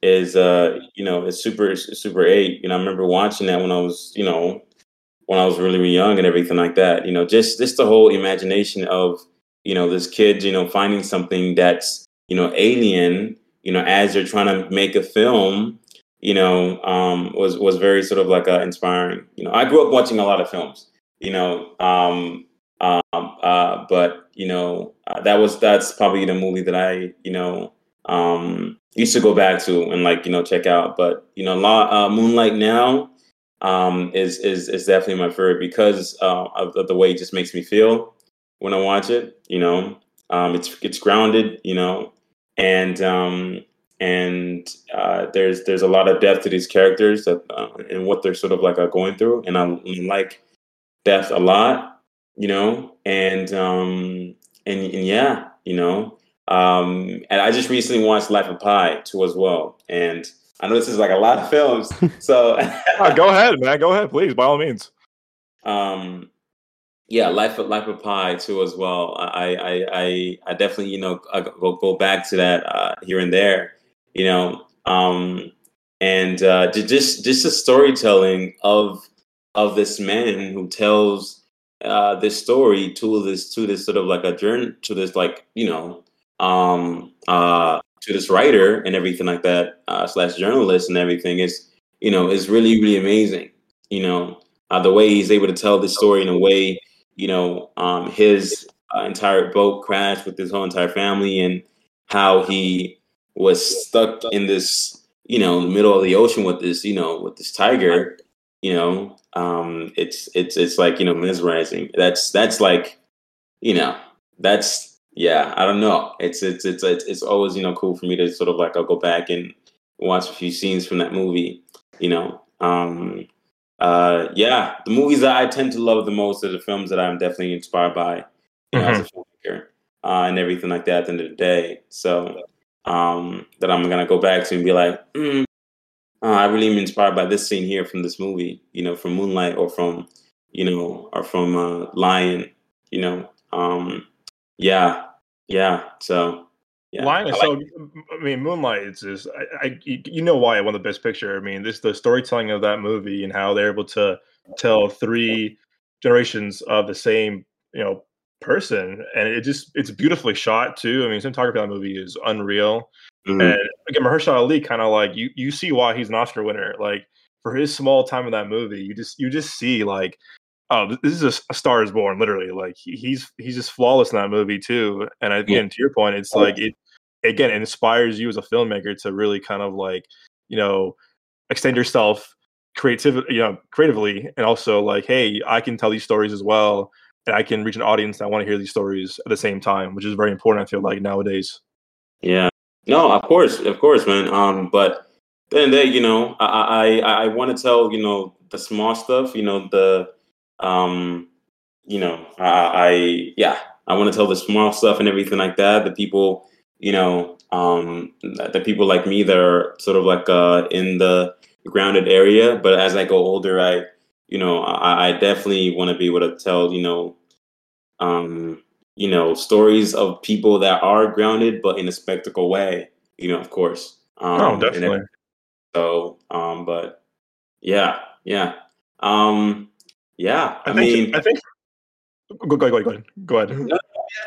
is uh you know is super super eight. You know, I remember watching that when I was you know when I was really, really young and everything like that. You know, just just the whole imagination of you know this kid, you know, finding something that's you know alien. You know, as they're trying to make a film, you know, um, was was very sort of like uh, inspiring. You know, I grew up watching a lot of films. You know, um, um, uh, but you know, uh, that was that's probably the movie that I you know um, used to go back to and like you know check out. But you know, La, uh, Moonlight now um, is is is definitely my favorite because uh, of, of the way it just makes me feel when I watch it. You know, um, it's it's grounded. You know, and um, and uh, there's there's a lot of depth to these characters that, uh, and what they're sort of like uh, going through, and I like depth a lot. You know, and um, and and yeah, you know. Um, and I just recently watched Life of Pi too as well, and I know this is like a lot of films, so go ahead, man. Go ahead, please, by all means. um, yeah, Life of Life of Pi too as well. I I I, I definitely you know I go go back to that uh, here and there, you know, um, and uh, just just the storytelling of of this man who tells uh, this story to this to this sort of like a journey to this like you know um, uh, to this writer and everything like that uh, slash journalist and everything is you know is really really amazing. You know uh, the way he's able to tell this story in a way you know um, his uh, entire boat crashed with his whole entire family and how he was stuck in this you know in the middle of the ocean with this you know with this tiger you know um it's it's it's like you know mesmerizing. That's that's like you know that's yeah i don't know. It's it's it's it's, it's always you know cool for me to sort of like i'll go back and watch a few scenes from that movie you know um uh yeah the movies that i tend to love the most are the films that i'm definitely inspired by you know, as a filmmaker uh, and everything like that at the end of the day so um that i'm gonna go back to and be like mm, uh, I really am inspired by this scene here from this movie, you know, from Moonlight or from, you know, or from uh, Lion, you know. Um, yeah, yeah. So, yeah. Lion I like- so. I mean, Moonlight. is just. I, I. You you know why it won the best picture. I mean, this the storytelling of that movie and how they're able to tell three generations of the same, you know, person, and it just it's beautifully shot too. I mean, cinematography on that movie is unreal. Mhm. And again, Mahershala Ali kind of like you. You see why he's an Oscar winner. Like for his small time in that movie, you just you just see like oh, this is a Star is Born, literally. Like he, he's he's just flawless in that movie too. And again, to your point, it's like it again it inspires you as a filmmaker to really kind of like you know extend yourself creativity, you know, creatively, and also like, hey, I can tell these stories as well, and I can reach an audience that want to hear these stories at the same time, which is very important. I feel like nowadays. Yeah. No, of course, of course, man. Um, but then they, you know, I I I want to tell you know the small stuff, you know the um, you know, I, I yeah, I want to tell the small stuff and everything like that. The people, you know, um, the people like me that are sort of like uh in the grounded area. But as I go older, I, you know, I, I definitely want to be able to tell, you know, um, you know, stories of people that are grounded, but in a spectacle way. You know, of course. Um, oh, definitely. so, um, but yeah, yeah, um, yeah. I, I, think. mean, I think. Go, go, go, go ahead. Go ahead. No,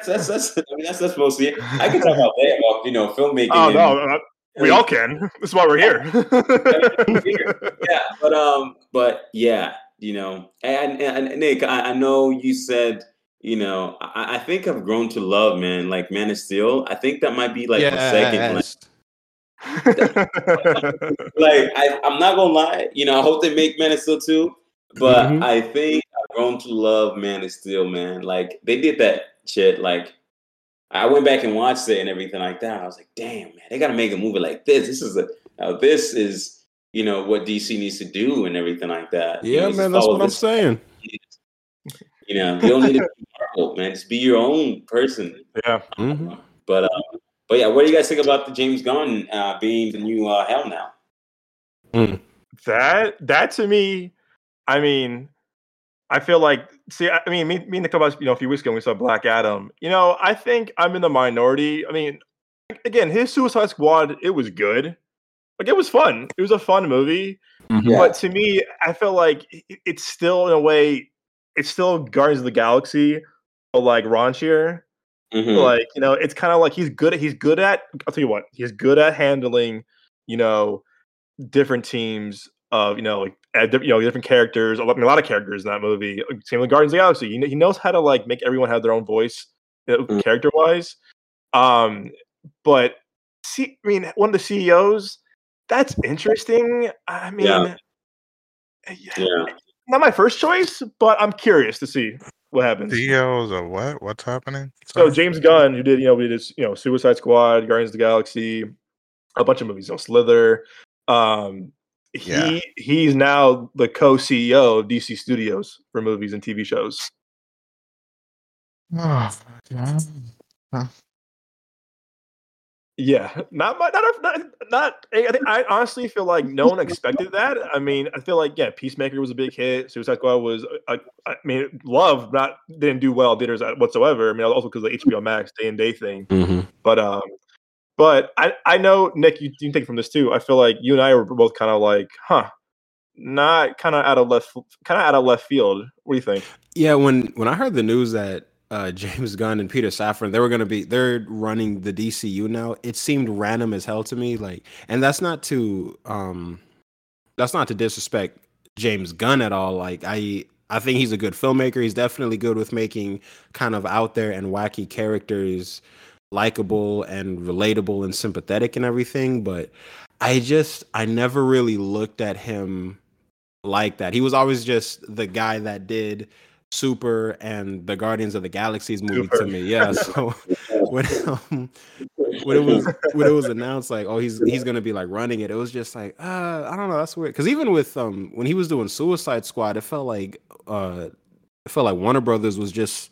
that's, that's, that's, I mean, that's, that's mostly it. I can talk all day about, you know, filmmaking. Oh and- no, uh, we all can. That's why we're here. yeah, but um, but yeah, you know, and, and, and Nick, I, I know you said, you know, I, I think I've grown to love, man, like Man of Steel. I think that might be like my second, like, like I, I'm not gonna lie, you know, I hope they make Man of Steel too, but Mhm. I think I've grown to love Man of Steel, man. Like they did that shit, like. I went back and watched it and everything like that. I was like, damn, man, they got to make a movie like this. This is a, now this is, you know, what DC needs to do and everything like that. You Yeah, know, man, that's what I'm this- saying. You know, you don't need to be Marvel, man. Just be your own person. yeah. hmm But, um, but yeah, what do you guys think about the James Gunn uh, being the new uh, Hell now? That that to me, I mean, I feel like see, I I mean, me, me and the about you know a few weeks ago when we saw Black Adam. You know, I think I'm in the minority. I mean, again, his Suicide Squad, it was good. Like it was fun. It was a fun movie. Yeah. But to me, I feel like it's still in a way, it's still Guardians of the Galaxy, but like raunchier. Mhm. Like you know, it's kind of like he's good. at He's good at. I'll tell you what. He's good at handling. You know, different teams of you know like uh, you know different characters. I mean, a lot of characters in that movie. Like, Same with Guardians of the Galaxy. He, he knows how to like make everyone have their own voice, Mm. character wise. Um, but see, I mean, one of the CEOs. That's interesting. I mean, Yeah. yeah, yeah. not my first choice, but I'm curious to see what happens. CEOs of what? What's happening? So James Gunn, who did you know we did you know Suicide Squad, Guardians of the Galaxy, a bunch of movies, you know, Slither. Um, he Yeah. he's now the co-CEO of DC Studios for movies and TV shows. Oh, yeah. Yeah, not my, not not not. I think I honestly feel like no one expected that. I mean, I feel like yeah, Peacemaker was a big hit. Suicide Squad was, I, I mean, Love not didn't do well in theaters whatsoever. I mean, also because the HBO Max day and day thing. hmm But um, but I I know Nick, you, you can take from this too. I feel like you and I were both kind of like, huh, not kind of out of left, kind of out of left field. What do you think? Yeah, when when I heard the news that uh, James Gunn and Peter Safran they were going to be they're running the DCU now, it seemed random as hell to me. Like, and that's not to um, that's not to disrespect James Gunn at all. Like, I I think he's a good filmmaker. He's definitely good with making kind of out there and wacky characters likable and relatable and sympathetic and everything. But I just I never really looked at him like that. He was always just the guy that did Super and the Guardians of the Galaxies movie Super. to me. Yeah. So when um, when it was when it was announced like oh he's he's gonna be like running it, it was just like uh I don't know that's weird because even with um when he was doing Suicide Squad, it felt like uh it felt like Warner Brothers was just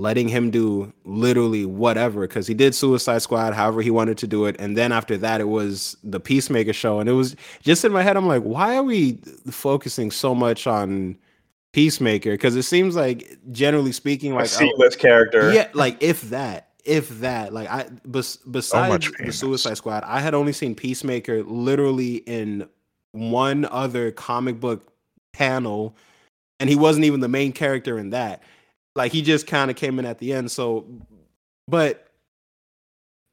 letting him do literally whatever because he did Suicide Squad however he wanted to do it, and then after that it was the Peacemaker show, and it was just in my head I'm like why are we focusing so much on Peacemaker because it seems like generally speaking A like oh, seamless character. yeah, like if that, if that, like I bes- besides much the. Suicide Squad, I had only seen Peacemaker literally in one other comic book panel, and he wasn't even the main character in that. Like he just kind of came in at the end. So, but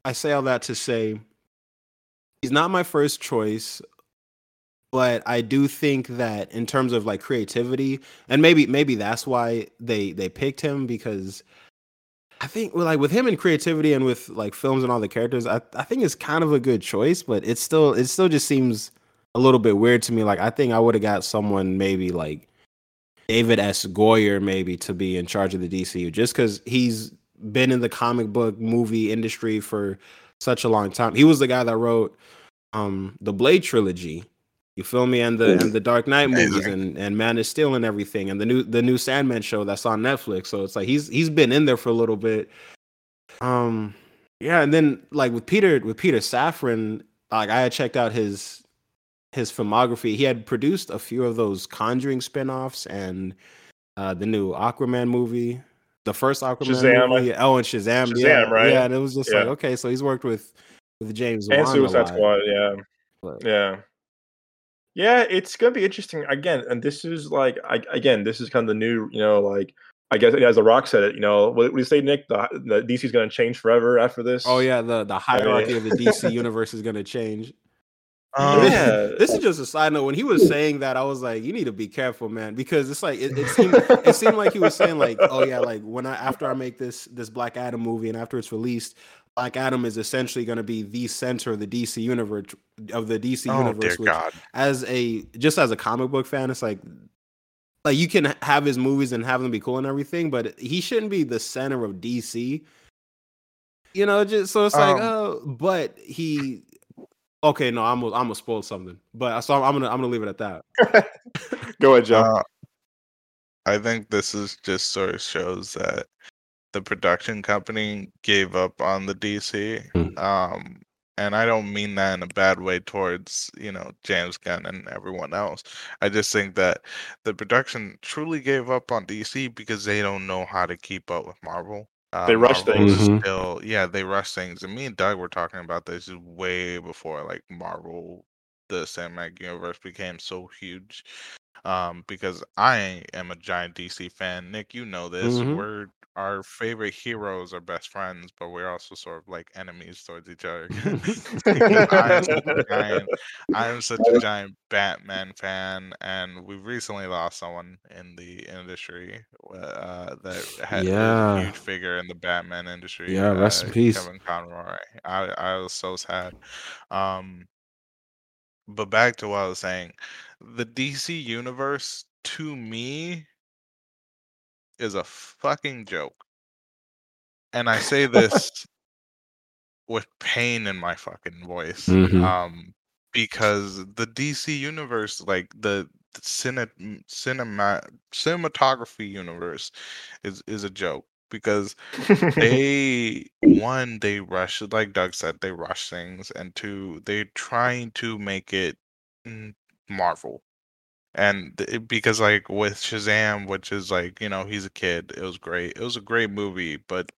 I say all that to say he's not my first choice but I do think that in terms of like creativity, and maybe maybe that's why they they picked him because I think like with him and creativity and with like films and all the characters, I, I think it's kind of a good choice, but it's still it still just seems a little bit weird to me. Like I think I would have got someone maybe like David S. Goyer maybe to be in charge of the DCU just because he's been in the comic book movie industry for such a long time. He was the guy that wrote um the Blade trilogy. You feel me? And the and the Dark Knight movies and, and Man of Steel and everything and the new the new Sandman show that's on Netflix. So it's like he's he's been in there for a little bit. Um yeah, and then like with Peter with Peter Safran, like I had checked out his his filmography. He had produced a few of those Conjuring spin-offs and uh the new Aquaman movie the first Aquaman Shazam. movie. Oh, and Shazam, Shazam, yeah, right? Yeah, and it was just Yeah. like okay, so he's worked with with James and Wan Suicide Squad. Yeah, but- yeah, yeah. It's gonna be interesting again, and this is like I, again, this is kind of the new, you know, like I guess as The Rock said it. You know, what do you say, Nick? The, the DC's gonna change forever after this. Oh yeah, the the hierarchy of the DC universe is gonna change. Um, This- Yeah. This is just a side note. When he was saying that, I was like, "You need to be careful, man," because it's like it, it seemed it seemed like he was saying like, "Oh yeah, like when I after I make this this Black Adam movie and after it's released, Black Adam is essentially going to be the center of the DC universe of the DC oh universe." Which, God. as a just as a comic book fan, it's like like you can have his movies and have them be cool and everything, but he shouldn't be the center of DC. You know, just so it's like, Um, oh, but he. Okay, no, I'm gonna, I'm gonna spoil something, but so I'm, I'm gonna I'm gonna leave it at that. Go ahead, Joe. Uh, I think this is just sort of shows that the production company gave up on the DC. Hmm. Um, and I don't mean that in a bad way towards, you know, James Gunn and everyone else. I just think that the production truly gave up on DC because they don't know how to keep up with Marvel. Uh, They rush Marvel is things. Mhm. Still, yeah, they rush things. And me and Doug were talking about this way before, like Marvel, the cinematic universe became so huge um, because I am a giant DC fan. Nick, you know this. Mhm. We're our favorite heroes are best friends, but we're also sort of like enemies towards each other. I'm such a giant, I'm such a giant Batman fan, and we've recently lost someone in the industry uh, that had Yeah. a huge figure in the Batman industry. Yeah, rest in uh, peace. Kevin Conroy. I I was so sad. Um, but back to what I was saying, the DC universe to me is a fucking joke. And I say this with pain in my fucking voice. Mhm. Um because the DC universe, like the, cine, cinema cinematography universe is is a joke because they one they rush like Doug said they rush things and two they're trying to make it mm, Marvel and it- because like with Shazam which is like you know he's a kid it was great it was a great movie but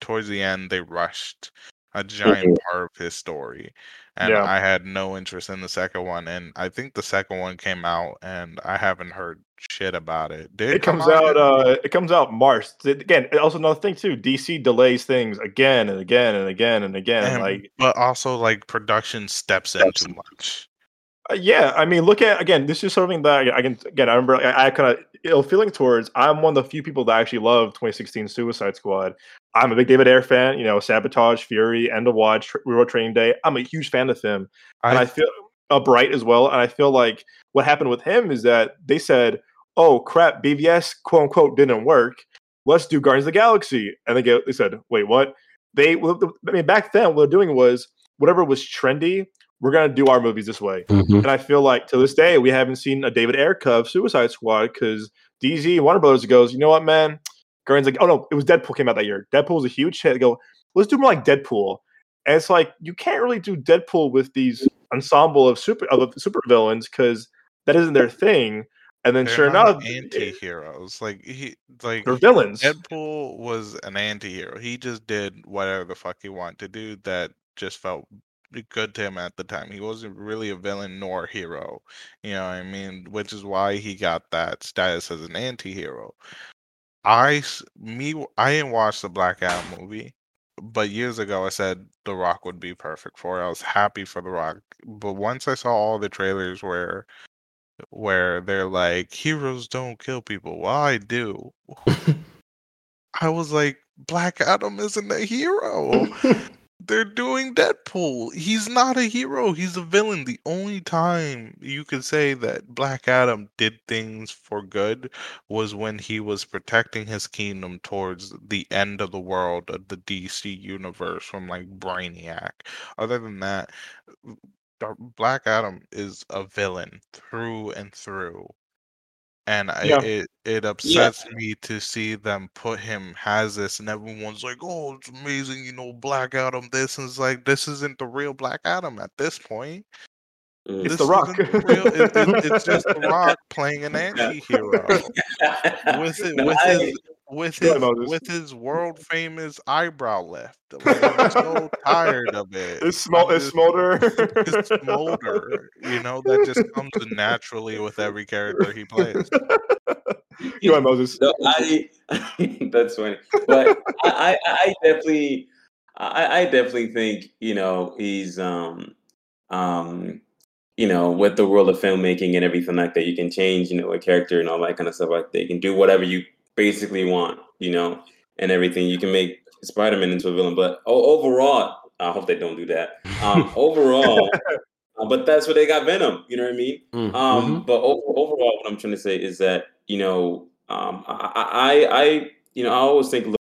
towards the end they rushed a giant part of his story and Yeah. I had no interest in the second one and I think the second one came out and I haven't heard shit about it did it come comes out. yet? Uh, it comes out March. Again, also another thing too. DC delays things again and again and again and again. And- like, but also like production steps in too much. Uh, yeah, I mean, look at again. This is something that I can again. I remember I, I kind of ill feeling towards. I'm one of the few people that actually love 2016 Suicide Squad. I'm a big David Ayer fan. You know, Sabotage, Fury, End of Watch, Tr- Real Training Day. I'm a huge fan of him. and I feel upright as well. And I feel like what happened with him is that they said, "Oh crap, BVS quote unquote didn't work. Let's do Guardians of the Galaxy." And they go, they said, "Wait, what?" They, well, I mean, back then what they're doing was whatever was trendy. We're gonna do our movies this way. Mhm. And I feel like to this day we haven't seen a David Ayer cut of Suicide Squad because DC Warner Brothers goes, you know what, man? Guardians like, oh no, it was Deadpool came out that year. Deadpool was a huge hit. They go, let's do more like Deadpool. And it's like you can't really do Deadpool with these ensemble of super of super villains because that isn't their thing. And then They're sure not enough, anti-heroes. Like he like they're villains. Deadpool was an anti-hero. He just did whatever the fuck he wanted to do that just felt good to him at the time. He wasn't really a villain nor a hero. You know what I mean? Which is why he got that status as an anti-hero. I me I didn't watch the Black Adam movie, but years ago I said The Rock would be perfect for it. I was happy for The Rock. But once I saw all the trailers where where they're like, heroes don't kill people. Well, I do. I was like, Black Adam isn't a hero. They're doing Deadpool. He's not a hero. He's a villain. The only time you could say that Black Adam did things for good was when he was protecting his kingdom towards the end of the world of the DC universe from like Brainiac. Other than that, Black Adam is a villain through and through and I, it it upsets me to see them put him has this, and everyone's like, "Oh, it's amazing," you know, Black Adam. This and it's like this isn't the real Black Adam at this point. Mm. It's This The Rock. the real. It, it, it's just The Rock playing an anti-hero with it, with his with his with his world famous eyebrow lift. Like, I'm so tired of it. It's smol- it's smolder. It's smolder, you know, that just comes naturally with every character he plays. You ahead, Moses. No, I that's funny, but I, I, I definitely, I, I definitely think you know he's um, um, you know, with the world of filmmaking and everything like that, you can change, you know, a character and all that kind of stuff like that. You can do whatever you basically want, you know, and everything. You can make Spider-Man into a villain, but o- overall, I hope they don't do that. Um, overall, uh, but that's what they got Venom. You know what I mean? Mm, Um, mhm. but over, overall, what I'm trying to say is that you know, um, I, I, I, you know, I always think a little,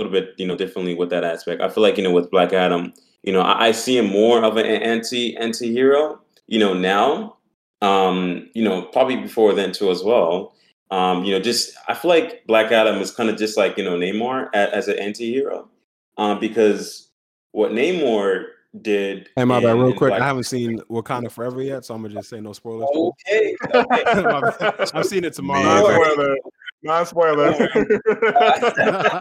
little bit, you know, differently with that aspect. I feel like you know, with Black Adam, you know, I, I see him more of an anti anti hero, you know, now, um, you know, probably before then too as well. Um, you know, just I feel like Black Adam is kind of just like you know Namor as, as an anti hero, um, because what Namor did. Hey, my bad. Real quick, Black- I haven't seen Wakanda Forever yet, so I'm gonna just say no spoilers. Okay. okay. I've seen it tomorrow. Neither. Non-spoiler. Non-spoiler. Well,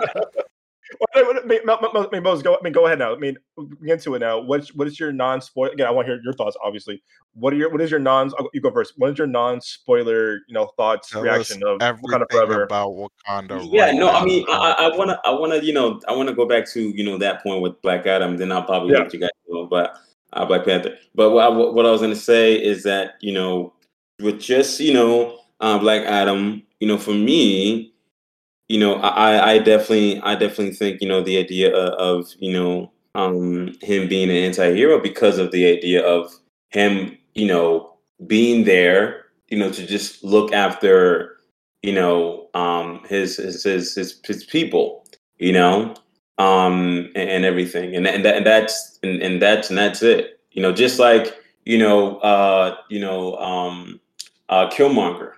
I mean, I mean, Moses, go. I mean, go ahead now. I mean, get into it now. What's what is your non-spoiler? Again, I want to hear your thoughts. Obviously, what are your what is your non? You go first. What is your non-spoiler? You know, thoughts, Tell reaction of everything Wakanda Forever? about Wakanda. Yeah, right no, I mean, I, I wanna, I wanna, you know, I wanna go back to you know that point with Black Adam. Then I'll probably Yeah. let you guys know about uh, Black Panther. But what I, what I was gonna say is that you know, with just you know uh, Black Adam, you know, for me, you know, I, I definitely, I definitely think you know the idea of, you know um, him being an anti-hero because of the idea of him, you know, being there, you know, to just look after you know um his his his his, his people you know um and, and everything and and, that, and that's and, and that's and that's it you know just like you know uh you know um uh killmonger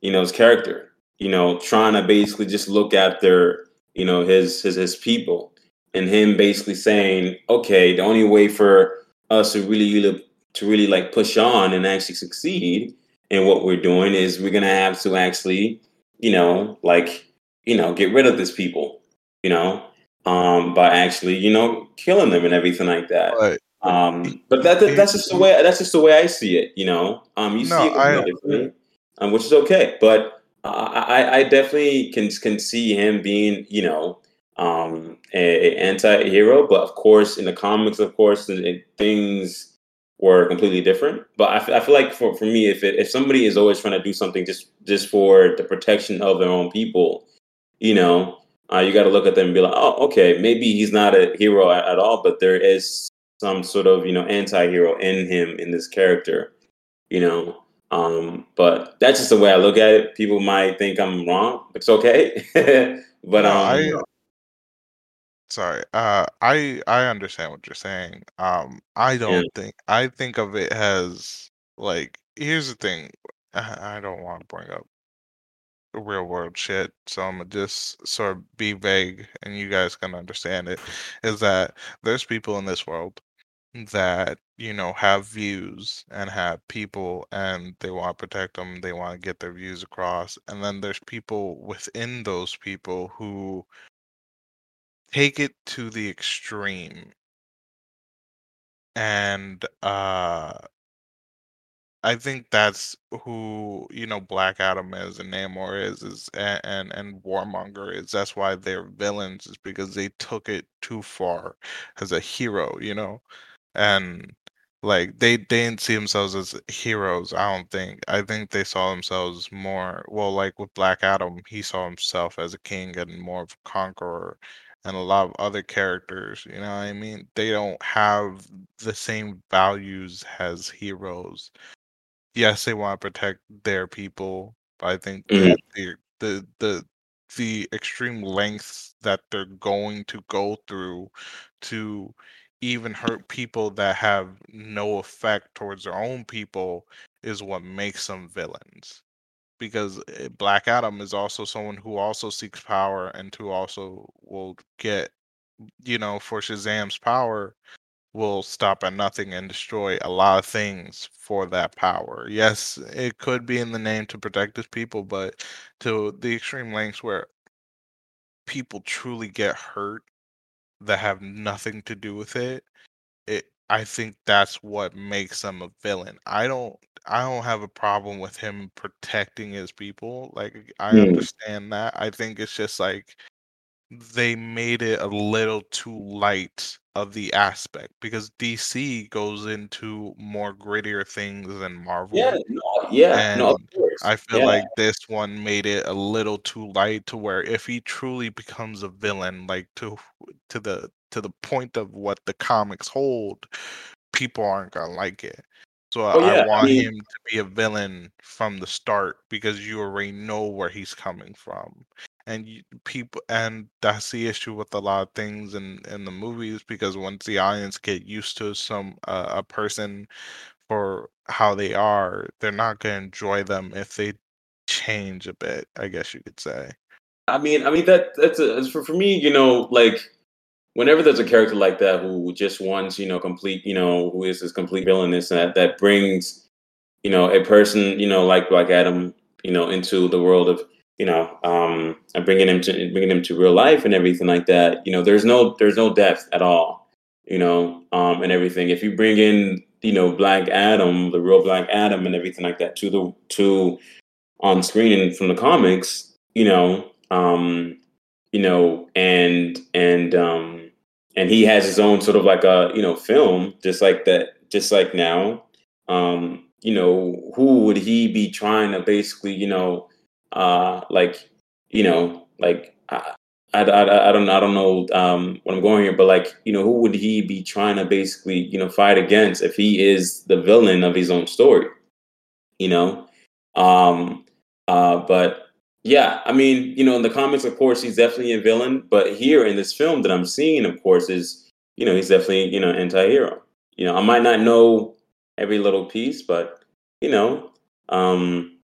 you know his character you know trying to basically just look after you know his his his people and him basically saying okay the only way for us to really to really like push on and actually succeed in what we're doing is we're gonna have to actually you know, like, you know, get rid of these people, you know, um, by actually, you know, killing them and everything like that. But Um, but that, that- that's just the way that's just the way I see it, you know. Um, you No, see it I- um, which is okay. But I, I, I definitely can can see him being, you know, um, a, a anti-hero. But of course, in the comics, of course, the things were completely different. But I, f- I feel like for, for me, if it, if somebody is always trying to do something just just for the protection of their own people, you know, uh, you got to look at them and be like, oh, okay, maybe he's not a hero at, at all, but there is some sort of you know anti-hero in him in this character, you know. Um, but that's just the way I look at it. People might think I'm wrong. It's okay, but No, um, I- sorry. Uh, I I understand what you're saying. Um, I don't think I think of it as like here's the thing. I, I don't want to bring up real world shit, so I'm gonna just sort of be vague, and you guys can understand it. Is that there's people in this world that you know have views and have people and they want to protect them they want to get their views across and then there's people within those people who take it to the extreme and uh I think that's who you know Black Adam is and Namor is is and and, Warmonger is. That's why they're villains is because they took it too far as a hero, you know, and like they, they didn't see themselves as heroes. I don't think. I think they saw themselves more. Well, like with Black Adam, he saw himself as a king and more of a conqueror and a lot of other characters. You know what I mean? They don't have the same values as heroes yes, they want to protect their people, but I think Mhm. that the the the the extreme lengths that they're going to go through to even hurt people that have no effect towards their own people is what makes them villains. Because eh, Black Adam is also someone who also seeks power and who also will get, you know, for Shazam's power, will stop at nothing and destroy a lot of things for that power. Yes, it could be in the name to protect his people, but to the extreme lengths where people truly get hurt that have nothing to do with it, it I think that's what makes him a villain. I don't I don't have a problem with him protecting his people. Like I Hmm. understand that. I think it's just like they made it a little too light of the aspect because DC goes into more grittier things than Marvel. Yeah, no, yeah, no. I feel Yeah. like this one made it a little too light to where if he truly becomes a villain, like to to the to the point of what the comics hold, people aren't gonna like it. So Oh, I yeah, I want mean- him to be a villain from the start because you already know where he's coming from. And you, people, and that's the issue with a lot of things in in the movies because once the audience get used to some uh, a person for how they are, they're not gonna enjoy them if they change a bit. I guess you could say. I mean, I mean that that's a, for for me, you know, like whenever there's a character like that who just wants, you know, complete, you know, who is this complete villainous and that that brings, you know, a person, you know, like Black Adam, you know, into the world of, you know, um, and bringing him to bringing him to real life and everything like that. You know, there's no there's no depth at all, you know, um, and everything. If you bring in, you know, Black Adam, the real Black Adam, and everything like that to the to on screen and from the comics, you know, um, you know, and and um, and he has his own sort of like a you know film, just like that, just like now. Um, you know, who would he be trying to basically, you know, uh, like, you know, like I, I, I, I don't I don't know um, what I'm going here, but like, you know, who would he be trying to basically, you know, fight against if he is the villain of his own story? You know, um, uh, but yeah, I mean, you know, in the comics, of course, he's definitely a villain. But here in this film that I'm seeing, of course, is you know he's definitely you know anti-hero. You know, I might not know every little piece, but you know, um,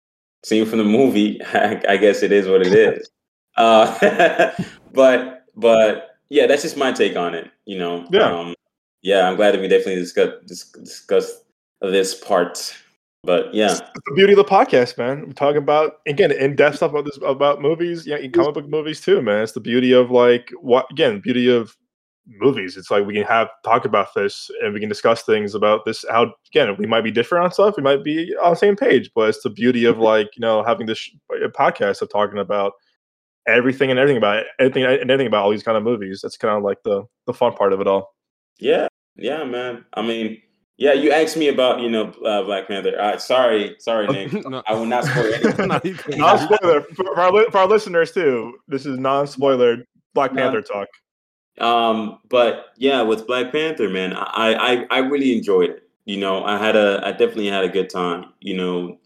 seeing from the movie, I, I guess it is what it is. Uh, but but yeah, that's just my take on it. You know, Yeah. um, yeah, I'm glad that we definitely discuss discuss this part. But yeah, It's the beauty of the podcast, man. We're talking about again in-depth stuff about this about movies, yeah, in comic book movies too, man. It's the beauty of like what again, beauty of movies. It's like we can have talk about this and we can discuss things about this. How again, we might be different on stuff, we might be on the same page, but it's the beauty of like you know having this podcast of talking about everything and everything about it, everything and everything about all these kind of movies. That's kind of like the the fun part of it all. Yeah, yeah, man. I mean, yeah, you asked me about you know uh, Black Panther. Uh, sorry, sorry, Nick. No. I will not spoil anything. No, can't. Non spoiler for, for, our, li- for our listeners too. This is non spoiler Black No. Panther talk. Um, but yeah, with Black Panther, man, I, I I really enjoyed it. You know, I had a I definitely had a good time. You know,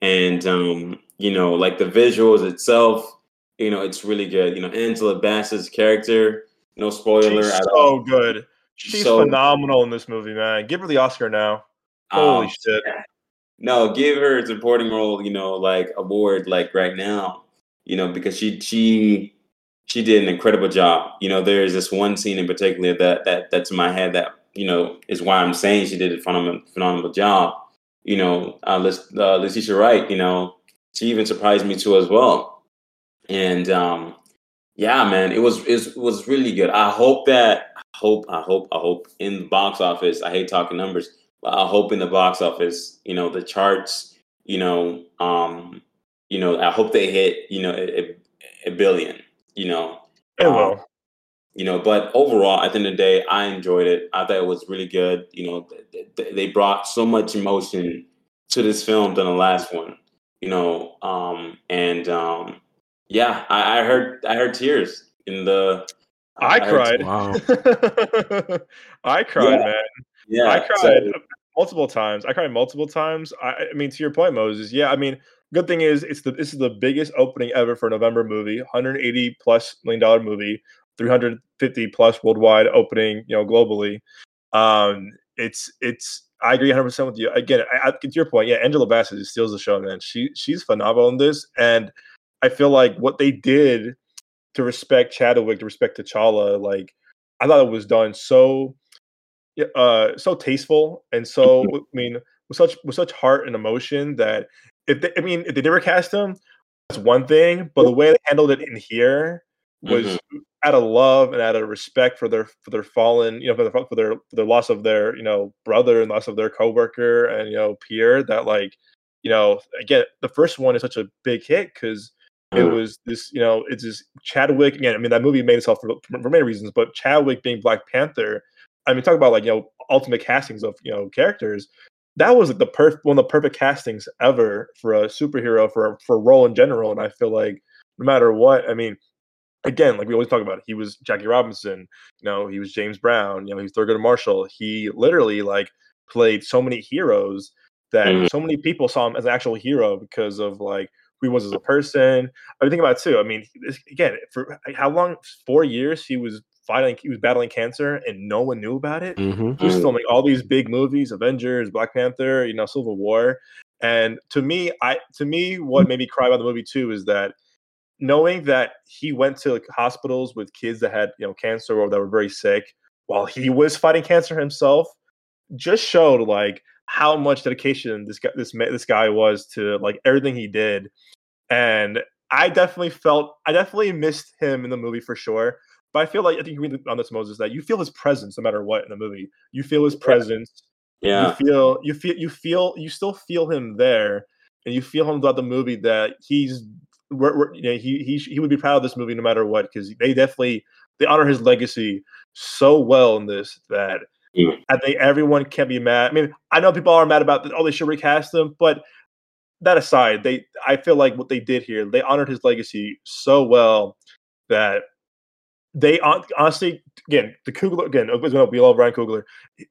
and um, you know, like the visuals itself, you know, it's really good. You know, Angela Bassett's character, no spoiler She's so good. She's So- phenomenal in this movie, man. Give her the Oscar now. Holy Um, shit. No, give her a supporting role, you know, like award like right now, you know, because she she she did an incredible job. You know, there's this one scene in particular that that that's in my head that you know is why I'm saying she did a phenomenal phenomenal job. You know, uh, uh, Letitia Wright, you know, she even surprised me too as well. And um, yeah, man, it was it was really good. I hope that I hope I hope I hope in the box office. I hate talking numbers, I hope in the box office, you know, the charts, you know, um, you know, I hope they hit, you know, a, a billion, you know. It Um, will. you know but overall at the end of the day i enjoyed it i thought it was really good you know th- th- they brought so much emotion to this film than the last one you know um and um yeah i, I heard i heard tears in the I heard- cried. Wow. I cried, Yeah. man. yeah I cried so- multiple times. I cried multiple times. I, I mean, to your point, Moses. Yeah, I mean, good thing is it's the this is the biggest opening ever for a November movie. 180 plus million dollar movie, 350 plus worldwide opening. You know, globally. Um, it's it's. I agree 100 percent with you. Again, I, I, to your point, yeah, Angela Bassett steals the show, man. She she's phenomenal in this, and I feel like what they did to respect Chadwick, to respect T'Challa, like I thought it was done so uh so tasteful and so I mean with such with such heart and emotion that if they, I mean if they never cast him, that's one thing, but the way they handled it in here was Mhm. out of love and out of respect for their for their fallen, you know, for their for their for their loss of their you know brother and loss of their coworker and you know peer. That like you know again the first one is such a big hit because it was this you know it's this Chadwick again. I mean that movie made itself for, for many reasons, but Chadwick being Black Panther. I mean talk about like you know ultimate castings of you know characters. That was like the perf- one of the perfect castings ever for a superhero for for a role in general. And I feel like no matter what, I mean again, like we always talk about, he was Jackie Robinson, you know, he was James Brown, you know, he's Thurgood Marshall. He literally like played so many heroes that Mhm. so many people saw him as an actual hero because of like who he was as a person. I mean, think about it too. I mean, this, again, for how long? Four years he was fighting, he was battling cancer, and no one knew about it hmm he was filming all these big movies avengers black panther you know civil war and to me i to me what made me cry about the movie too is that knowing that he went to like, hospitals with kids that had you know cancer or that were very sick while he was fighting cancer himself just showed like how much dedication this guy this this guy was to like everything he did. And i definitely felt i definitely missed him in the movie for sure. But i feel like i think you read on this moses that you feel his presence no matter what in the movie. You feel his presence. Yeah. you feel you feel you feel you still feel him there. And you feel him throughout the movie that he's we're, we're, you know, he, he he would be proud of this movie no matter what because they definitely they honor his legacy so well in this that Yeah. I think everyone can be mad. I mean, I know people are mad about that. Oh, they should recast him, but that aside, they I feel like what they did here, they honored his legacy so well that they honestly again the Coogler again as well, we love Ryan Coogler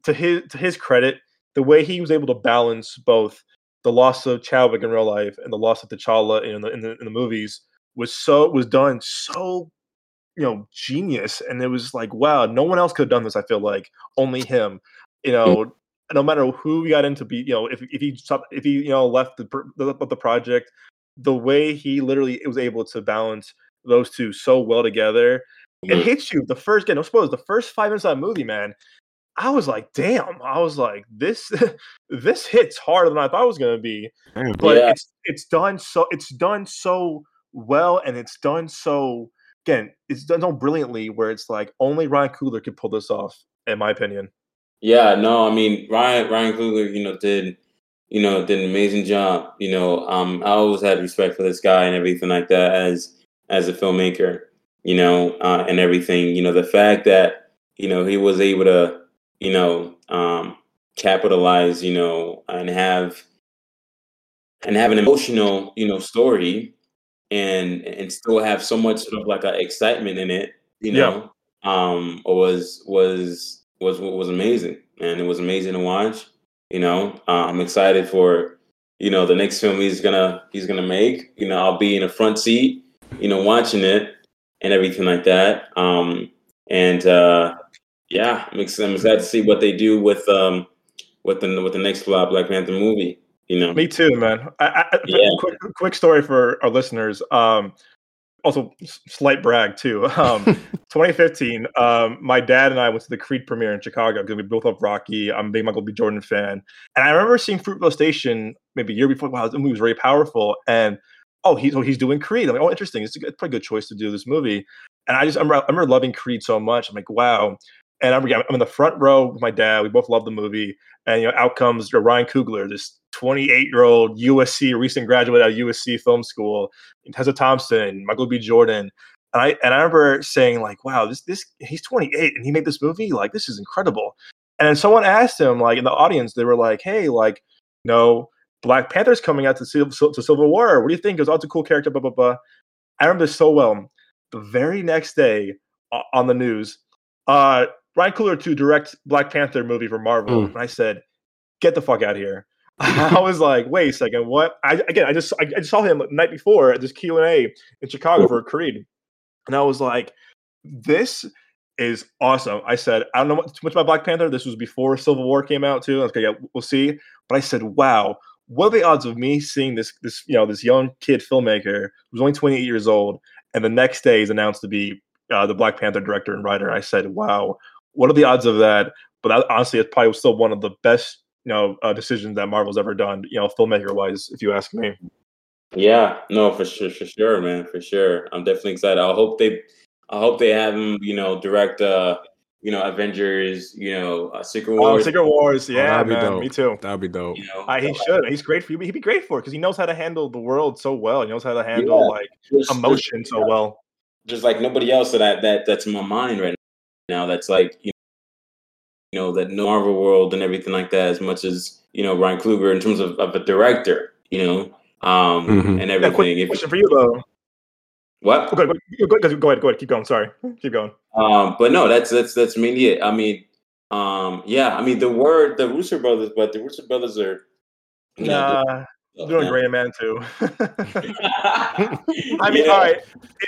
to his to his credit the way he was able to balance both the loss of Chadwick in real life and the loss of T'Challa in the in the, in the movies was so was done so you know genius and it was like wow no one else could have done this I feel like only him you know no matter who he got into be you know if if he stopped if he you know left the pr- the, the project the way he literally was able to balance those two so well together it hits you the first again no suppose the first five minutes of that movie man i was like damn i was like this this hits harder than i thought it was going to be but Yeah. it's it's done so it's done so well and it's done so again it's done so brilliantly where it's like only ryan coogler could pull this off in my opinion Yeah, no, I mean Ryan Ryan Coogler, you know, did you know did an amazing job. You know, um, I always had respect for this guy and everything like that as as a filmmaker. You know, uh, and everything. You know, the fact that you know he was able to you know um, capitalize. You know, and have and have an emotional you know story and and still have so much sort of like a excitement in it. You Yeah. know, um, was was was was amazing, and it was amazing to watch. You know, uh, I'm excited for you know the next film he's gonna he's gonna make. You know, I'll be in the front seat, you know, watching it and everything like that. Um, and uh, yeah, I'm ex- I'm excited to see what they do with um with the with the next Black Panther movie. You know, Me too, man. I, I, Yeah. quick, quick story for our listeners. Um, also, slight brag too. Um, 2015. Um, my dad and I went to the Creed premiere in Chicago because we both love Rocky. I'm a big Michael B. Jordan fan, and I remember seeing Fruitvale Station maybe a year before. Wow, the movie was very powerful. And oh, he's oh, he's doing Creed. I'm like, oh, interesting. It's a good, pretty good choice to do this movie. And I just I remember, I remember loving Creed so much. I'm like, wow. And I'm, I'm in the front row with my dad. We both love the movie. And you know, out comes Ryan Coogler, this 28 year old USC recent graduate out of USC Film School, Tessa Thompson, Michael B. Jordan. And I and I remember saying like, "Wow, this this he's 28 and he made this movie. Like, this is incredible." And someone asked him, like in the audience, they were like, "Hey, like, no, Black Panther's coming out to, to Civil War. What do you think? It's all a cool character." Blah blah blah. I remember this so well. The very next day uh, on the news, uh, Ryan Coogler to direct Black Panther movie for Marvel, mm. and I said, "Get the fuck out of here." I was like, wait a second, what? I again, I just I, I just saw him the night before at this Q and A in Chicago for Creed, and I was like, this is awesome. I said, I don't know too much about Black Panther. This was before Civil War came out too. I was like, yeah, we'll see. But I said, wow, what are the odds of me seeing this this you know this young kid filmmaker who's only 28 years old, and the next day is announced to be uh, the Black Panther director and writer? I said, wow, what are the odds of that? But that, honestly, it's probably was still one of the best you know uh, decisions that Marvel's ever done, you know, filmmaker wise, if you ask me. Yeah, no, for sure, for sure, man, for sure. I'm definitely excited. I hope they, I hope they have him, you know, direct, uh, you know, Avengers, you know, uh, Secret oh, Wars. Oh, Secret Wars, yeah, oh, man, me too. That'd be dope. You know, uh, he should. He's great for you. He'd be great for it because he knows how to handle the world so well. He knows how to handle yeah, like just, emotion just, so well. Just like nobody else that that that's in my mind right now. That's like you you know, that Marvel world and everything like that as much as, you know, Ryan Coogler in terms of, of a director, you know, um, mm-hmm. and everything. Yeah, quick question for you though. What? Go ahead, go, ahead, go ahead, go ahead, keep going. Sorry, keep going. Um, but no, that's that's that's mainly it. I mean, um, yeah, I mean the word the Russo brothers, but the Russo brothers are nah, know, doing great man too. I mean, yeah. all right.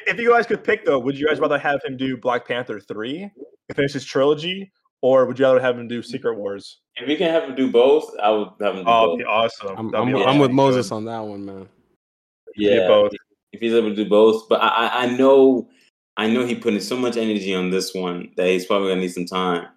If you guys could pick though, would you guys rather have him do Black Panther three, finish his trilogy, or would you rather have him do mm-hmm. Secret Wars? If we can have him do both, I would have him do oh, both. be awesome. I'm, I'm, I'm with Moses on that one, man. Yeah, both. If he's able to do both, but I, I know, I know he put in so much energy on this one that he's probably gonna need some time.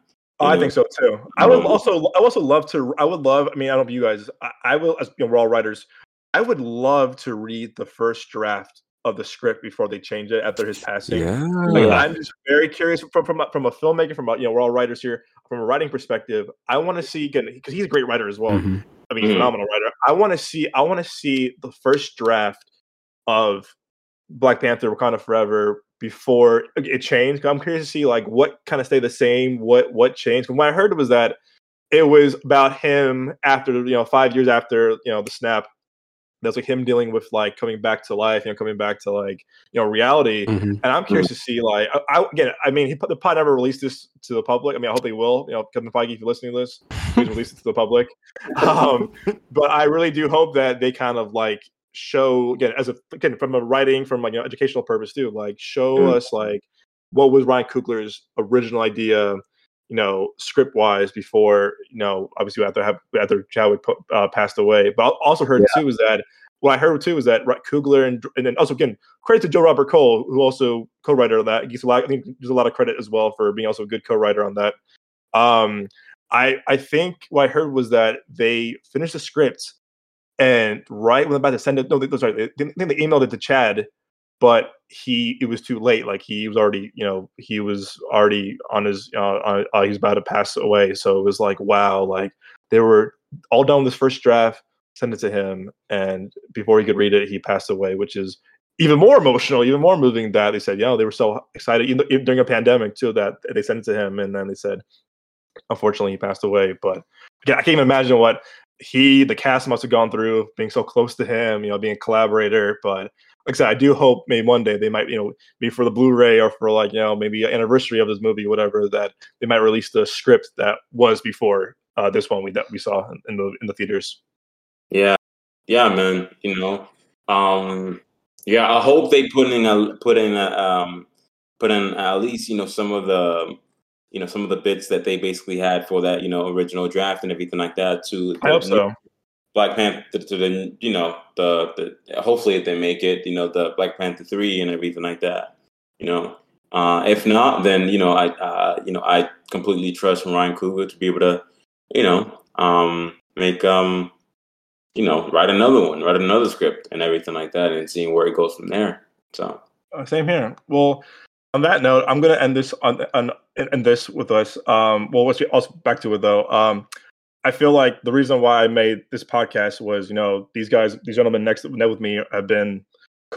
Oh, I think so too. I would also, I also love to. I would love. I mean, I don't know you guys. I, I will, as you know, we're all writers. I would love to read the first draft of the script before they change it after his passing. Yeah. Like, I'm just very curious from from from a filmmaker, from a, you know, we're all writers here. From a writing perspective, I want to see because he's a great writer as well. Mm-hmm. I mean, mm-hmm. phenomenal writer. I want to see I want to see the first draft of Black Panther: Wakanda Forever before it changed. I'm curious to see like what kind of stay the same, what what changed. From what I heard was that it was about him after you know five years after you know the snap that's like him dealing with like coming back to life, you know, coming back to like you know reality. Mm-hmm. And I'm curious mm-hmm. to see like I, I, again, I mean, he put the pod never released this to the public. I mean, I hope they will. You know, Kevin Feige, if you're listening to this, please release it to the public. Um, but I really do hope that they kind of like show again as a again from a writing from like you know, educational purpose too, like show mm-hmm. us like what was Ryan Coogler's original idea you know, script wise before, you know, obviously after have after Chadwick uh, passed away. But I also heard yeah. too is that what I heard too is that Coogler and and then also again credit to Joe Robert Cole who also co-writer of that. He's a lot. I think there's a lot of credit as well for being also a good co-writer on that. Um, I I think what I heard was that they finished the script and right when they're about to send it, no, they, sorry, they, they, they emailed it to Chad but he it was too late like he was already you know he was already on his uh, uh, he's about to pass away so it was like wow like they were all done with this first draft send it to him and before he could read it he passed away which is even more emotional even more moving that they said you know they were so excited even during a pandemic too that they sent it to him and then they said unfortunately he passed away but again i can't even imagine what he the cast must have gone through being so close to him you know being a collaborator but like I said, I do hope maybe one day they might, you know, maybe for the Blu-ray or for like, you know, maybe an anniversary of this movie, whatever, that they might release the script that was before uh, this one we that we saw in the in the theaters. Yeah, yeah, man. You know, um, yeah. I hope they put in a put in a um, put in at least you know some of the you know some of the bits that they basically had for that you know original draft and everything like that to I hope so. Black Panther to the you know the the hopefully if they make it you know the Black Panther three and everything like that you know uh, if not then you know I uh, you know I completely trust Ryan Coogler to be able to you know um, make um you know write another one write another script and everything like that and seeing where it goes from there so uh, same here well on that note, I'm gonna end this on on end this with us. Um, well, let's also back to it though. Um, I feel like the reason why I made this podcast was, you know, these guys, these gentlemen next net with me have been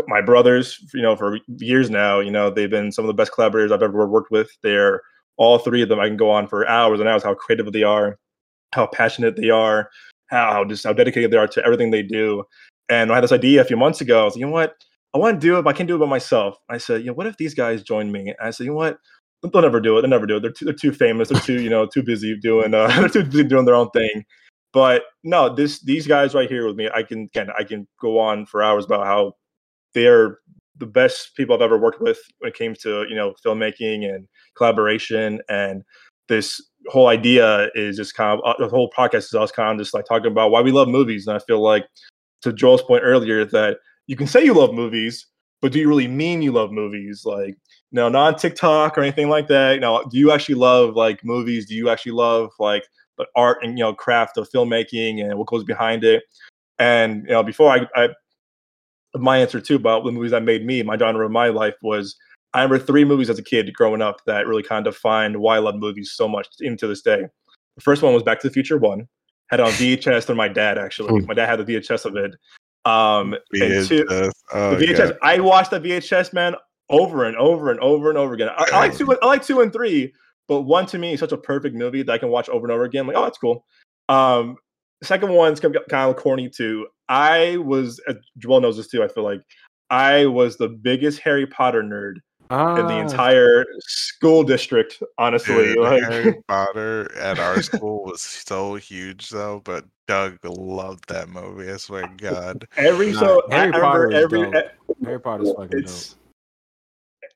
my brothers, you know, for years now. You know, they've been some of the best collaborators I've ever worked with. They're all three of them. I can go on for hours and hours how creative they are, how passionate they are, how just how dedicated they are to everything they do. And I had this idea a few months ago. I was like, you know what? I want to do it, but I can't do it by myself. I said, you know, what if these guys join me? And I said, you know what? They'll never do it. They'll never do it. They're too, they're too famous. They're too, you know, too busy doing, uh, they're too busy doing their own thing. But no, this these guys right here with me, I can again, I can go on for hours about how they're the best people I've ever worked with when it came to you know filmmaking and collaboration and this whole idea is just kind of uh, the whole podcast is us kind of just like talking about why we love movies and I feel like to Joel's point earlier that you can say you love movies but do you really mean you love movies like no not on TikTok or anything like that now do you actually love like movies do you actually love like the art and you know craft of filmmaking and what goes behind it and you know before I, I my answer too about the movies that made me my genre of my life was I remember three movies as a kid growing up that really kind of defined why I love movies so much even to this day. The first one was Back to the Future One. Had on VHS through my dad actually. My dad had the VHS of it. Um, VHS. Two, oh, the VHS. God. I watched the VHS man over and over and over and over again. I, I like two. I like two and three, but one to me is such a perfect movie that I can watch over and over again. I'm like, oh, that's cool. Um, second one's kind of corny too. I was uh, Joel knows this too. I feel like I was the biggest Harry Potter nerd ah. in the ah. entire school district. Honestly, Dude, like, Harry Potter at our school was so huge, though. But Doug loved that movie. I swear to God. Every so Harry I Potter every dope. Harry Potter's fucking dope.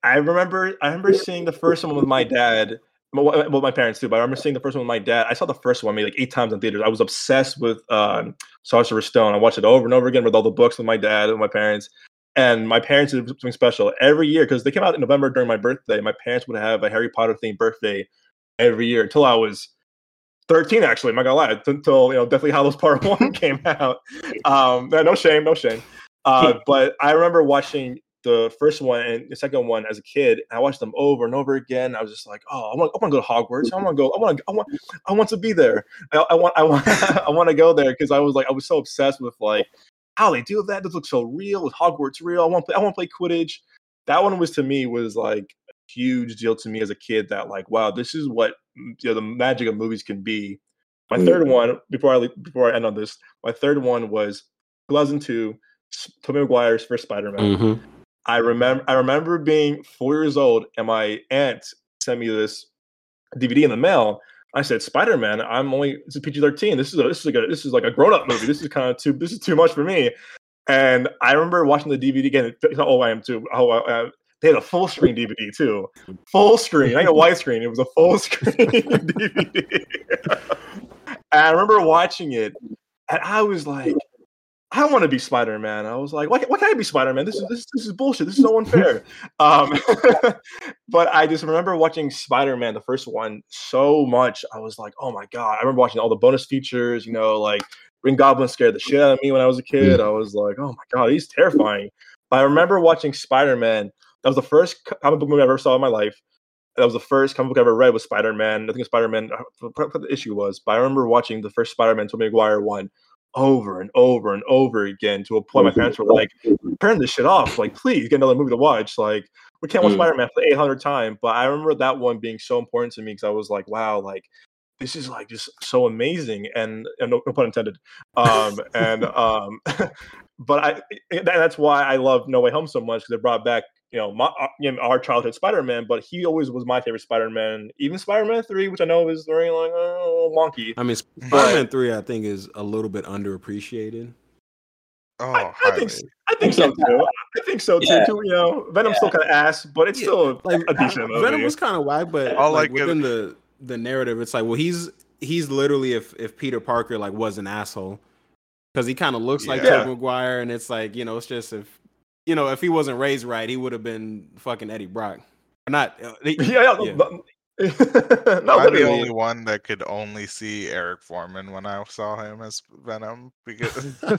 I remember I remember seeing the first one with my dad well, my parents too, but I remember seeing the first one with my dad. I saw the first one maybe like eight times in theaters. I was obsessed with um, Sorcerer's Stone. I watched it over and over again with all the books with my dad and my parents. And my parents did something special every year because they came out in November during my birthday. My parents would have a Harry Potter themed birthday every year until I was 13, actually. I'm not gonna lie, until you know, Deathly Hallows Part One came out. Um, no shame, no shame. Uh, but I remember watching the first one and the second one as a kid. I watched them over and over again. I was just like, oh, I want, I want to go to Hogwarts. I want to go. I want to. I want. I want to be there. I, I want. I want. I want to go there because I was like, I was so obsessed with like how they do that. This looks so real. With Hogwarts real. I want. I want to play Quidditch. That one was to me was like a huge deal to me as a kid. That like, wow, this is what you know, the magic of movies can be. My third mm. one, before I before I end on this, my third one was 2002, Tobey Maguire's first Spider-Man. Mm-hmm I remember I remember being four years old and my aunt sent me this DVD in the mail. I said, Spider Man, I'm only it's a PG thirteen. This is a this is like a this is like a grown up movie. This is kind of too this is too much for me. And I remember watching the DVD again. How old oh, I am too. Oh, How I, they had a full screen DVD too, full screen. I got a widescreen. It was a full screen DVD. and I remember watching it, and I was like, I want to be Spider Man. I was like, why, why can't I be Spider Man? This is this, this is bullshit. This is so unfair. um, but I just remember watching Spider Man, the first one, so much. I was like, oh my god! I remember watching all the bonus features. You know, like Green Goblin scared the shit out of me when I was a kid. I was like, oh my god, he's terrifying. But I remember watching Spider Man. That was the first comic book movie I ever saw in my life. That was the first comic book I ever read was Spider Man. I think Spider Man. What the issue was, but I remember watching the first Spider Man Tobey Maguire one over and over and over again to a point my parents were like, turn this shit off. Like, please get another movie to watch. Like, we can't watch mm. Spider Man for the 800 time. But I remember that one being so important to me because I was like, wow, like, this is like just so amazing. And, and no, no pun intended. Um, and, um, but I, that's why I love No Way Home so much because it brought back you know, my uh, you know, our childhood Spider-Man, but he always was my favorite Spider-Man. Even Spider-Man Three, which I know is very like oh, wonky. I mean, Spider-Man Three, I think is a little bit underappreciated. Oh, I, I think I think so too. I think so yeah. too. You know, Venom's yeah. still kind of ass, but it's yeah. still like a decent movie. Venom was kind of whack, but All like, like within the the narrative, it's like, well, he's he's literally if if Peter Parker like was an asshole because he kind of looks like Tobey Maguire, and it's like you know, it's just if you know, if he wasn't raised right, he would have been fucking Eddie Brock. Or not. Uh, he, yeah, yeah. no, I'm the only one that could only see Eric Forman when I saw him as Venom because I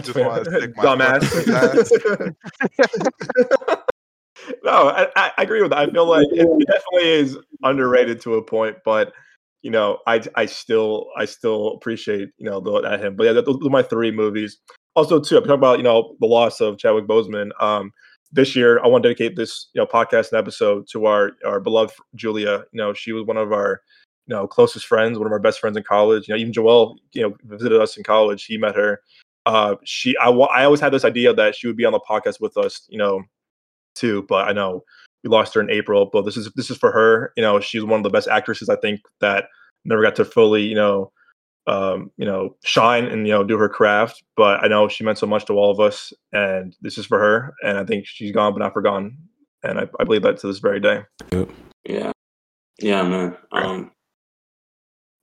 just want to stick my dumbass. no, I, I agree with that. I feel like it, it definitely is underrated to a point, but you know, I I still I still appreciate you know the, at him. But yeah, those are my three movies. Also, too, I'm talking about you know the loss of Chadwick Boseman. Um, this year, I want to dedicate this you know podcast and episode to our our beloved Julia. You know, she was one of our you know closest friends, one of our best friends in college. You know, even Joel, you know, visited us in college. He met her. Uh, she I I always had this idea that she would be on the podcast with us. You know, too, but I know we lost her in April, but this is this is for her. You know, she's one of the best actresses I think that never got to fully, you know, um, you know, shine and you know do her craft. But I know she meant so much to all of us, and this is for her. And I think she's gone but not forgotten, and I, I believe that to this very day. Yeah, yeah, man. Um,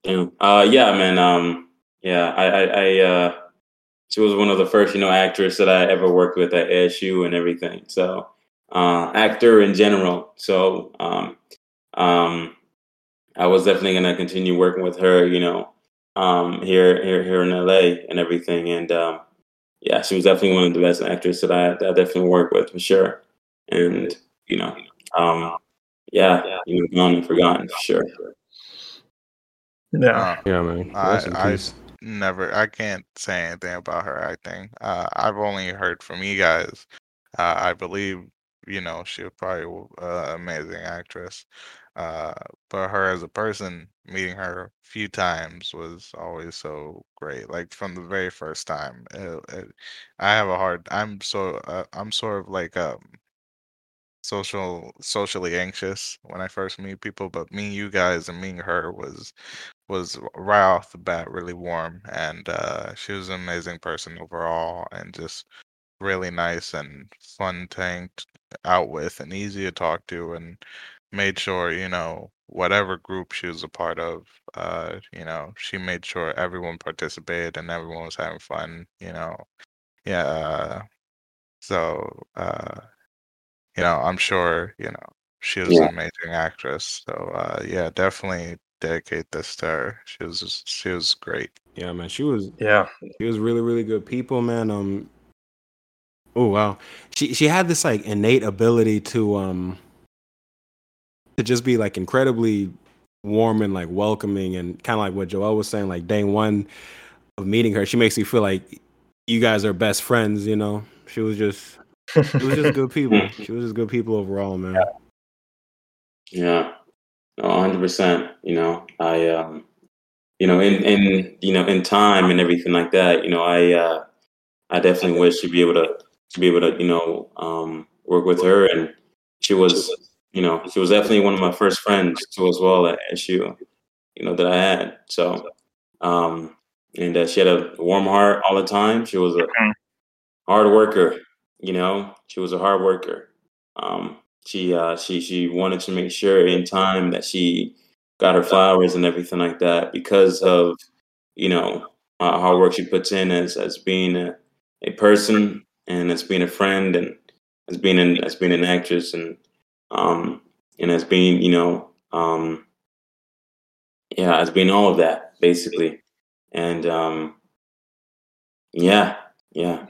yeah, uh, yeah, man. Um, yeah, I, I, I uh, she was one of the first, you know, actors that I ever worked with at ASU and everything. So uh, actor in general. So um, um, I was definitely going to continue working with her, you know, um, here here here in LA and everything. And um, yeah, she was definitely one of the best actors that I, that I definitely worked with for sure. And you know, um, yeah, you know, gone and forgotten for sure. Yeah, Uh, Yeah, man. I, I never, I can't say anything about her acting. Uh, I've only heard from you guys. Uh, I believe, you know, she was probably an amazing actress. Uh, but her as a person, meeting her a few times was always so great. Like from the very first time, it, it, I have a hard. I'm so uh, I'm sort of like um social socially anxious when I first meet people, but meeting you guys and meeting her was was right off the bat really warm and uh she was an amazing person overall and just really nice and fun tanked out with and easy to talk to and made sure, you know, whatever group she was a part of, uh, you know, she made sure everyone participated and everyone was having fun, you know. Yeah, uh, so uh you know, I'm sure, you know, she was Yeah. an amazing actress. So uh yeah, definitely dedicate this to her. She was just- she was great. Yeah, man. She was yeah, she was really really good people, man. Um. Oh wow, she she had this like innate ability to um just be like incredibly warm and like welcoming and kind of like what Joel was saying. Like day one of meeting her, she makes you feel like you guys are best friends. You know, she was just it was just good people. She was just good people overall, man. Yeah, no, hundred percent. You know, I, um, you know, in in you know, in time and everything like that. You know, I, uh, I definitely wish to be able to to be able to, you know, um, work with her, and she was, you know, she was definitely one of my first friends too, as well at SU. You know that I had. So, um, and uh, she had a warm heart all the time. She was a hard worker. You know, she was a hard worker. Um, she uh, she she wanted to make sure in time that she got her flowers and everything like that because of you know uh, hard work she puts in as as being a, a person and as being a friend and as being an as being an actress and um and as being you know um yeah as being all of that basically and um yeah yeah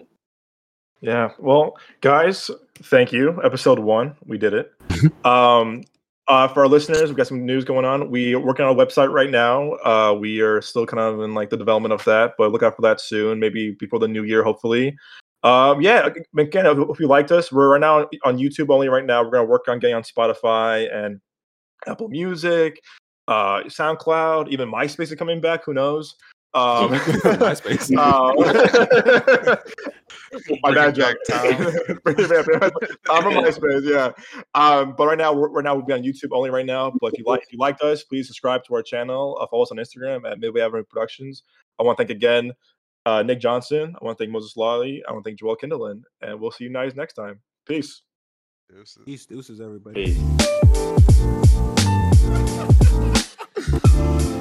Yeah. Well, guys, thank you. Episode one, we did it. um, uh, for our listeners, we've got some news going on. We are working on a website right now. Uh, we are still kind of in like the development of that, but look out for that soon, maybe before the new year, hopefully. Um, yeah, again, if you liked us, we're right now on YouTube only. Right now, we're gonna work on getting on Spotify and Apple Music, uh, SoundCloud, even MySpace is coming back. Who knows? Um, MySpace. um, my bad it joke. back, Bring it back, bring it back. I'm on MySpace, yeah. Um, but right now, we're, right now we'll be on YouTube only right now. But if you like, if you liked us, please subscribe to our channel. Uh, follow us on Instagram at Midway Avenue Productions. I want to thank again uh, Nick Johnson, I want to thank Moses Lawi. I want to thank Joel Kindelan, and we'll see you guys next time. Peace. Deuces, Peace, deuces everybody. Peace.